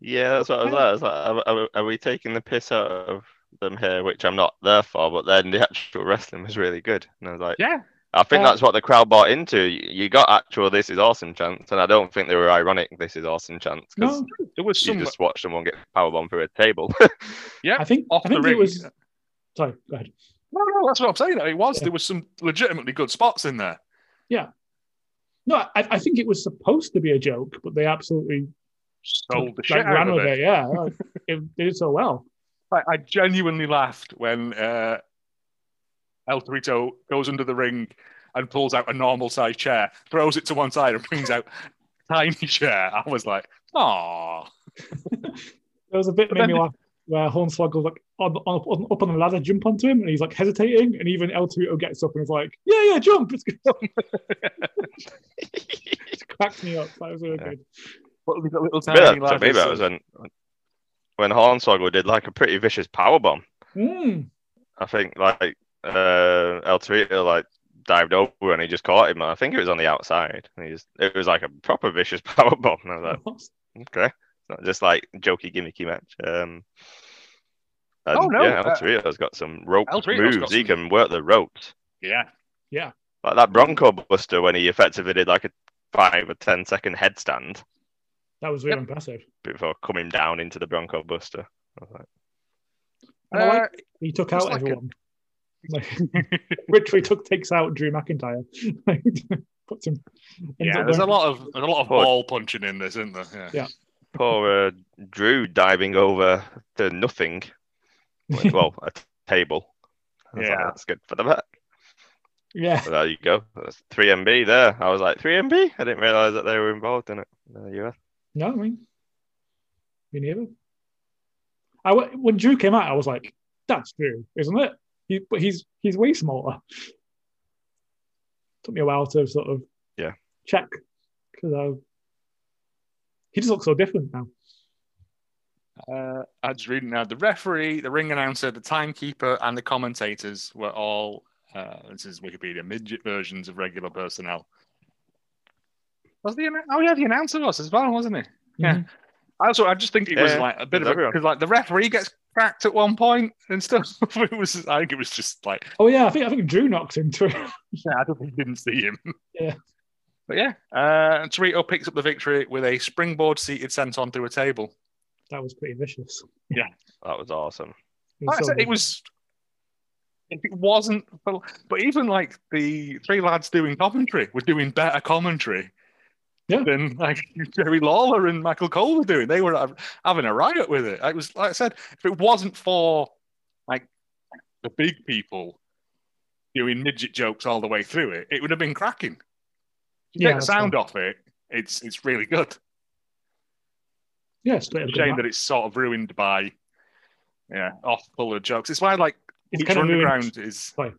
Yeah, that's what I was like. I was like, are, are, are we taking the piss out of them here? Which I'm not there for, but then the actual wrestling was really good. And I was like, Yeah. I think Uh, that's what the crowd bought into. You you got actual "This is awesome" chants, and I don't think they were ironic "This is awesome" chants because no, There was you just watched someone get powerbombed through a table. Yeah. I think off I the think ring. it was. Sorry, go ahead. No, no, that's what I'm saying. It was. Yeah. There was some legitimately good spots in there. Yeah. No, I, I think it was supposed to be a joke, but they absolutely Sold the like, shit out of with it. it. Yeah, it did so well. I, I genuinely laughed when uh, El Torito goes under the ring and pulls out a normal size chair, throws it to one side, and brings out a tiny chair. I was like, "Aw, There was a bit But made me laugh where Hornswoggle was like on, on, on, up on the ladder, jump onto him, and he's like hesitating, and even El Torito gets up and is like, "Yeah, yeah, jump!" It's good. it cracked me up. That was really Yeah. good. What was that little The bit tiny that took me lad back was when when Hornswoggle did like a pretty vicious power bomb. Mm. I think like uh, El Torito like dived over and he just caught him. I think it was on the outside. And he just it was like a proper vicious power bomb. And I was like, okay, it's not just like jokey gimmicky match. Um, and, Oh, no, yeah, El Torito's got some rope El moves. got He some- can work the ropes. Yeah, yeah. Like that Bronco Buster when he effectively did like a five or ten second headstand That was really Yep. impressive. before coming down into the Bronco Buster. I was like, And like Uh, he took out like a- everyone. Like, literally took takes out Drew McIntyre. Puts him. yeah. up There's a lot of there's a lot of Hood. ball punching in this, isn't there? Yeah. Yeah. Poor uh, Drew diving over to nothing. Well, a table. Was like, Yeah. that's good for the back. Yeah, But there you go. That's 3MB there. I was like, 3MB? I didn't realize that they were involved in it. There you are. no, I mean, me neither. I when Drew came out, I was like, "That's Drew, isn't it?" He, but he's he's way smaller. Took me a while to sort of Yeah. check because I uh, he just looks so different now. Uh, I was reading now. The referee, the ring announcer, the timekeeper, and the commentators were all. Uh, this is Wikipedia midget versions of regular personnel. Was the annou- oh yeah, the announcer was as well, wasn't he? Yeah. Mhm. I also I just think it was Yeah, like a bit of a because like the referee gets cracked at one point and stuff. it was I think it was just like Oh yeah, I think I think Drew knocked him through. yeah, I don't think he didn't see him. Yeah. But yeah, uh, Torito picks up the victory with a springboard seated senton through a table. That was pretty vicious. Yeah, that was awesome. It was Like so said, it was if it wasn't, for, but even like the three lads doing commentary were doing better commentary Yeah. than like Jerry Lawler and Michael Cole were doing. They were having a riot with it. It was like I said, if it wasn't for like the big people doing midget jokes all the way through it, it would have been cracking. If you Yeah, take the sound right. off it, it's it's really good. Yeah, straight up. Shame that it's sort of ruined by yeah off-color jokes. It's why like It's Lucha kind of ruined- Underground is Sorry.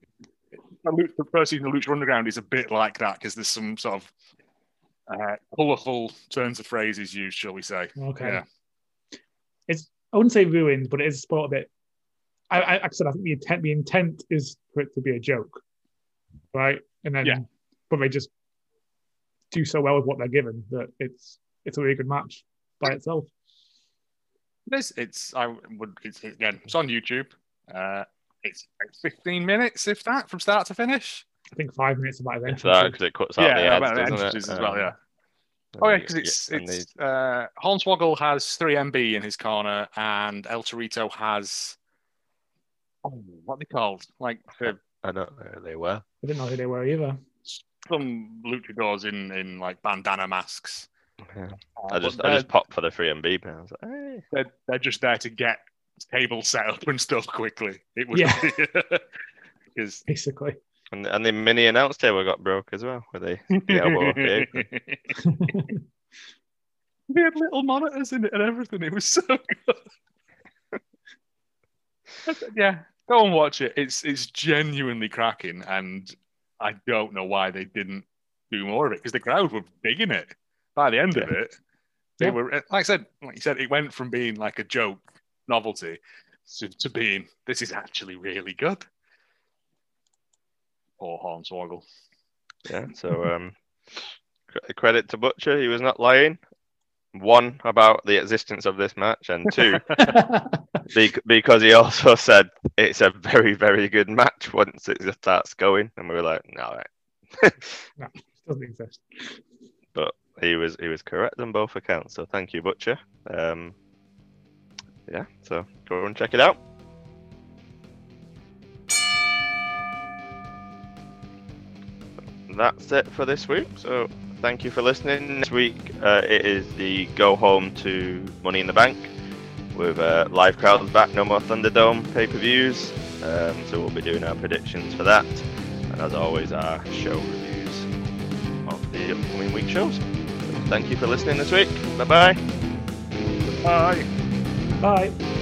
the first season of Lucha Underground is a bit like that because there's some sort of uh, colourful turns of phrases used, shall we say? Okay. Yeah. It's I wouldn't say ruined, but it is sport a bit. I, I, I said, I think the intent the intent is for it to be a joke, right? And then, Yeah. but they just do so well with what they're given that it's it's a really good match by itself. This it's I would it's again it's on YouTube. Uh, it's like 15 minutes, if that, from start to finish. I think five minutes about It's eventually. that because it cuts out yeah, the ads, about doesn't entrances it? as well. Um, Yeah. Oh yeah, because it's and it's uh, Hornswoggle has three MB in his corner, and El Torito has oh, what are they called? Like uh, I don't know who they were. I didn't know who they were either. some luchadors in in like bandana masks. Yeah. Uh, I just I just popped for the free MB. And I was like, hey. they're, they're just there to get table set up and stuff quickly. It was Yeah. because Basically, And, and the mini announce table got broke as well. With they the elbow off the apron. they had little monitors in it and everything. It was so good. yeah, go and watch it. It's it's genuinely cracking, and I don't know why they didn't do more of it because the crowd were digging it. By the end of it, they Yeah. were like I said, like you said, it went from being like a joke novelty to, to being this is actually really good. Poor Hornswoggle. Yeah. So um, credit to Butcher. He was not lying. One about the existence of this match, and two bec- because he also said it's a very very good match once it starts going, and we were like, no, right. doesn't exist. He was he was correct on both accounts. So thank you, Butcher. Um, yeah, so go and check it out. That's it for this week. So thank you for listening. Next week uh, it is the go home to Money in the Bank with uh, live crowds back, no more Thunderdome pay per views. Um, so we'll be doing our predictions for that, and as always, our show reviews of the upcoming week shows. Thank you for listening this week. Bye bye. Bye. Bye.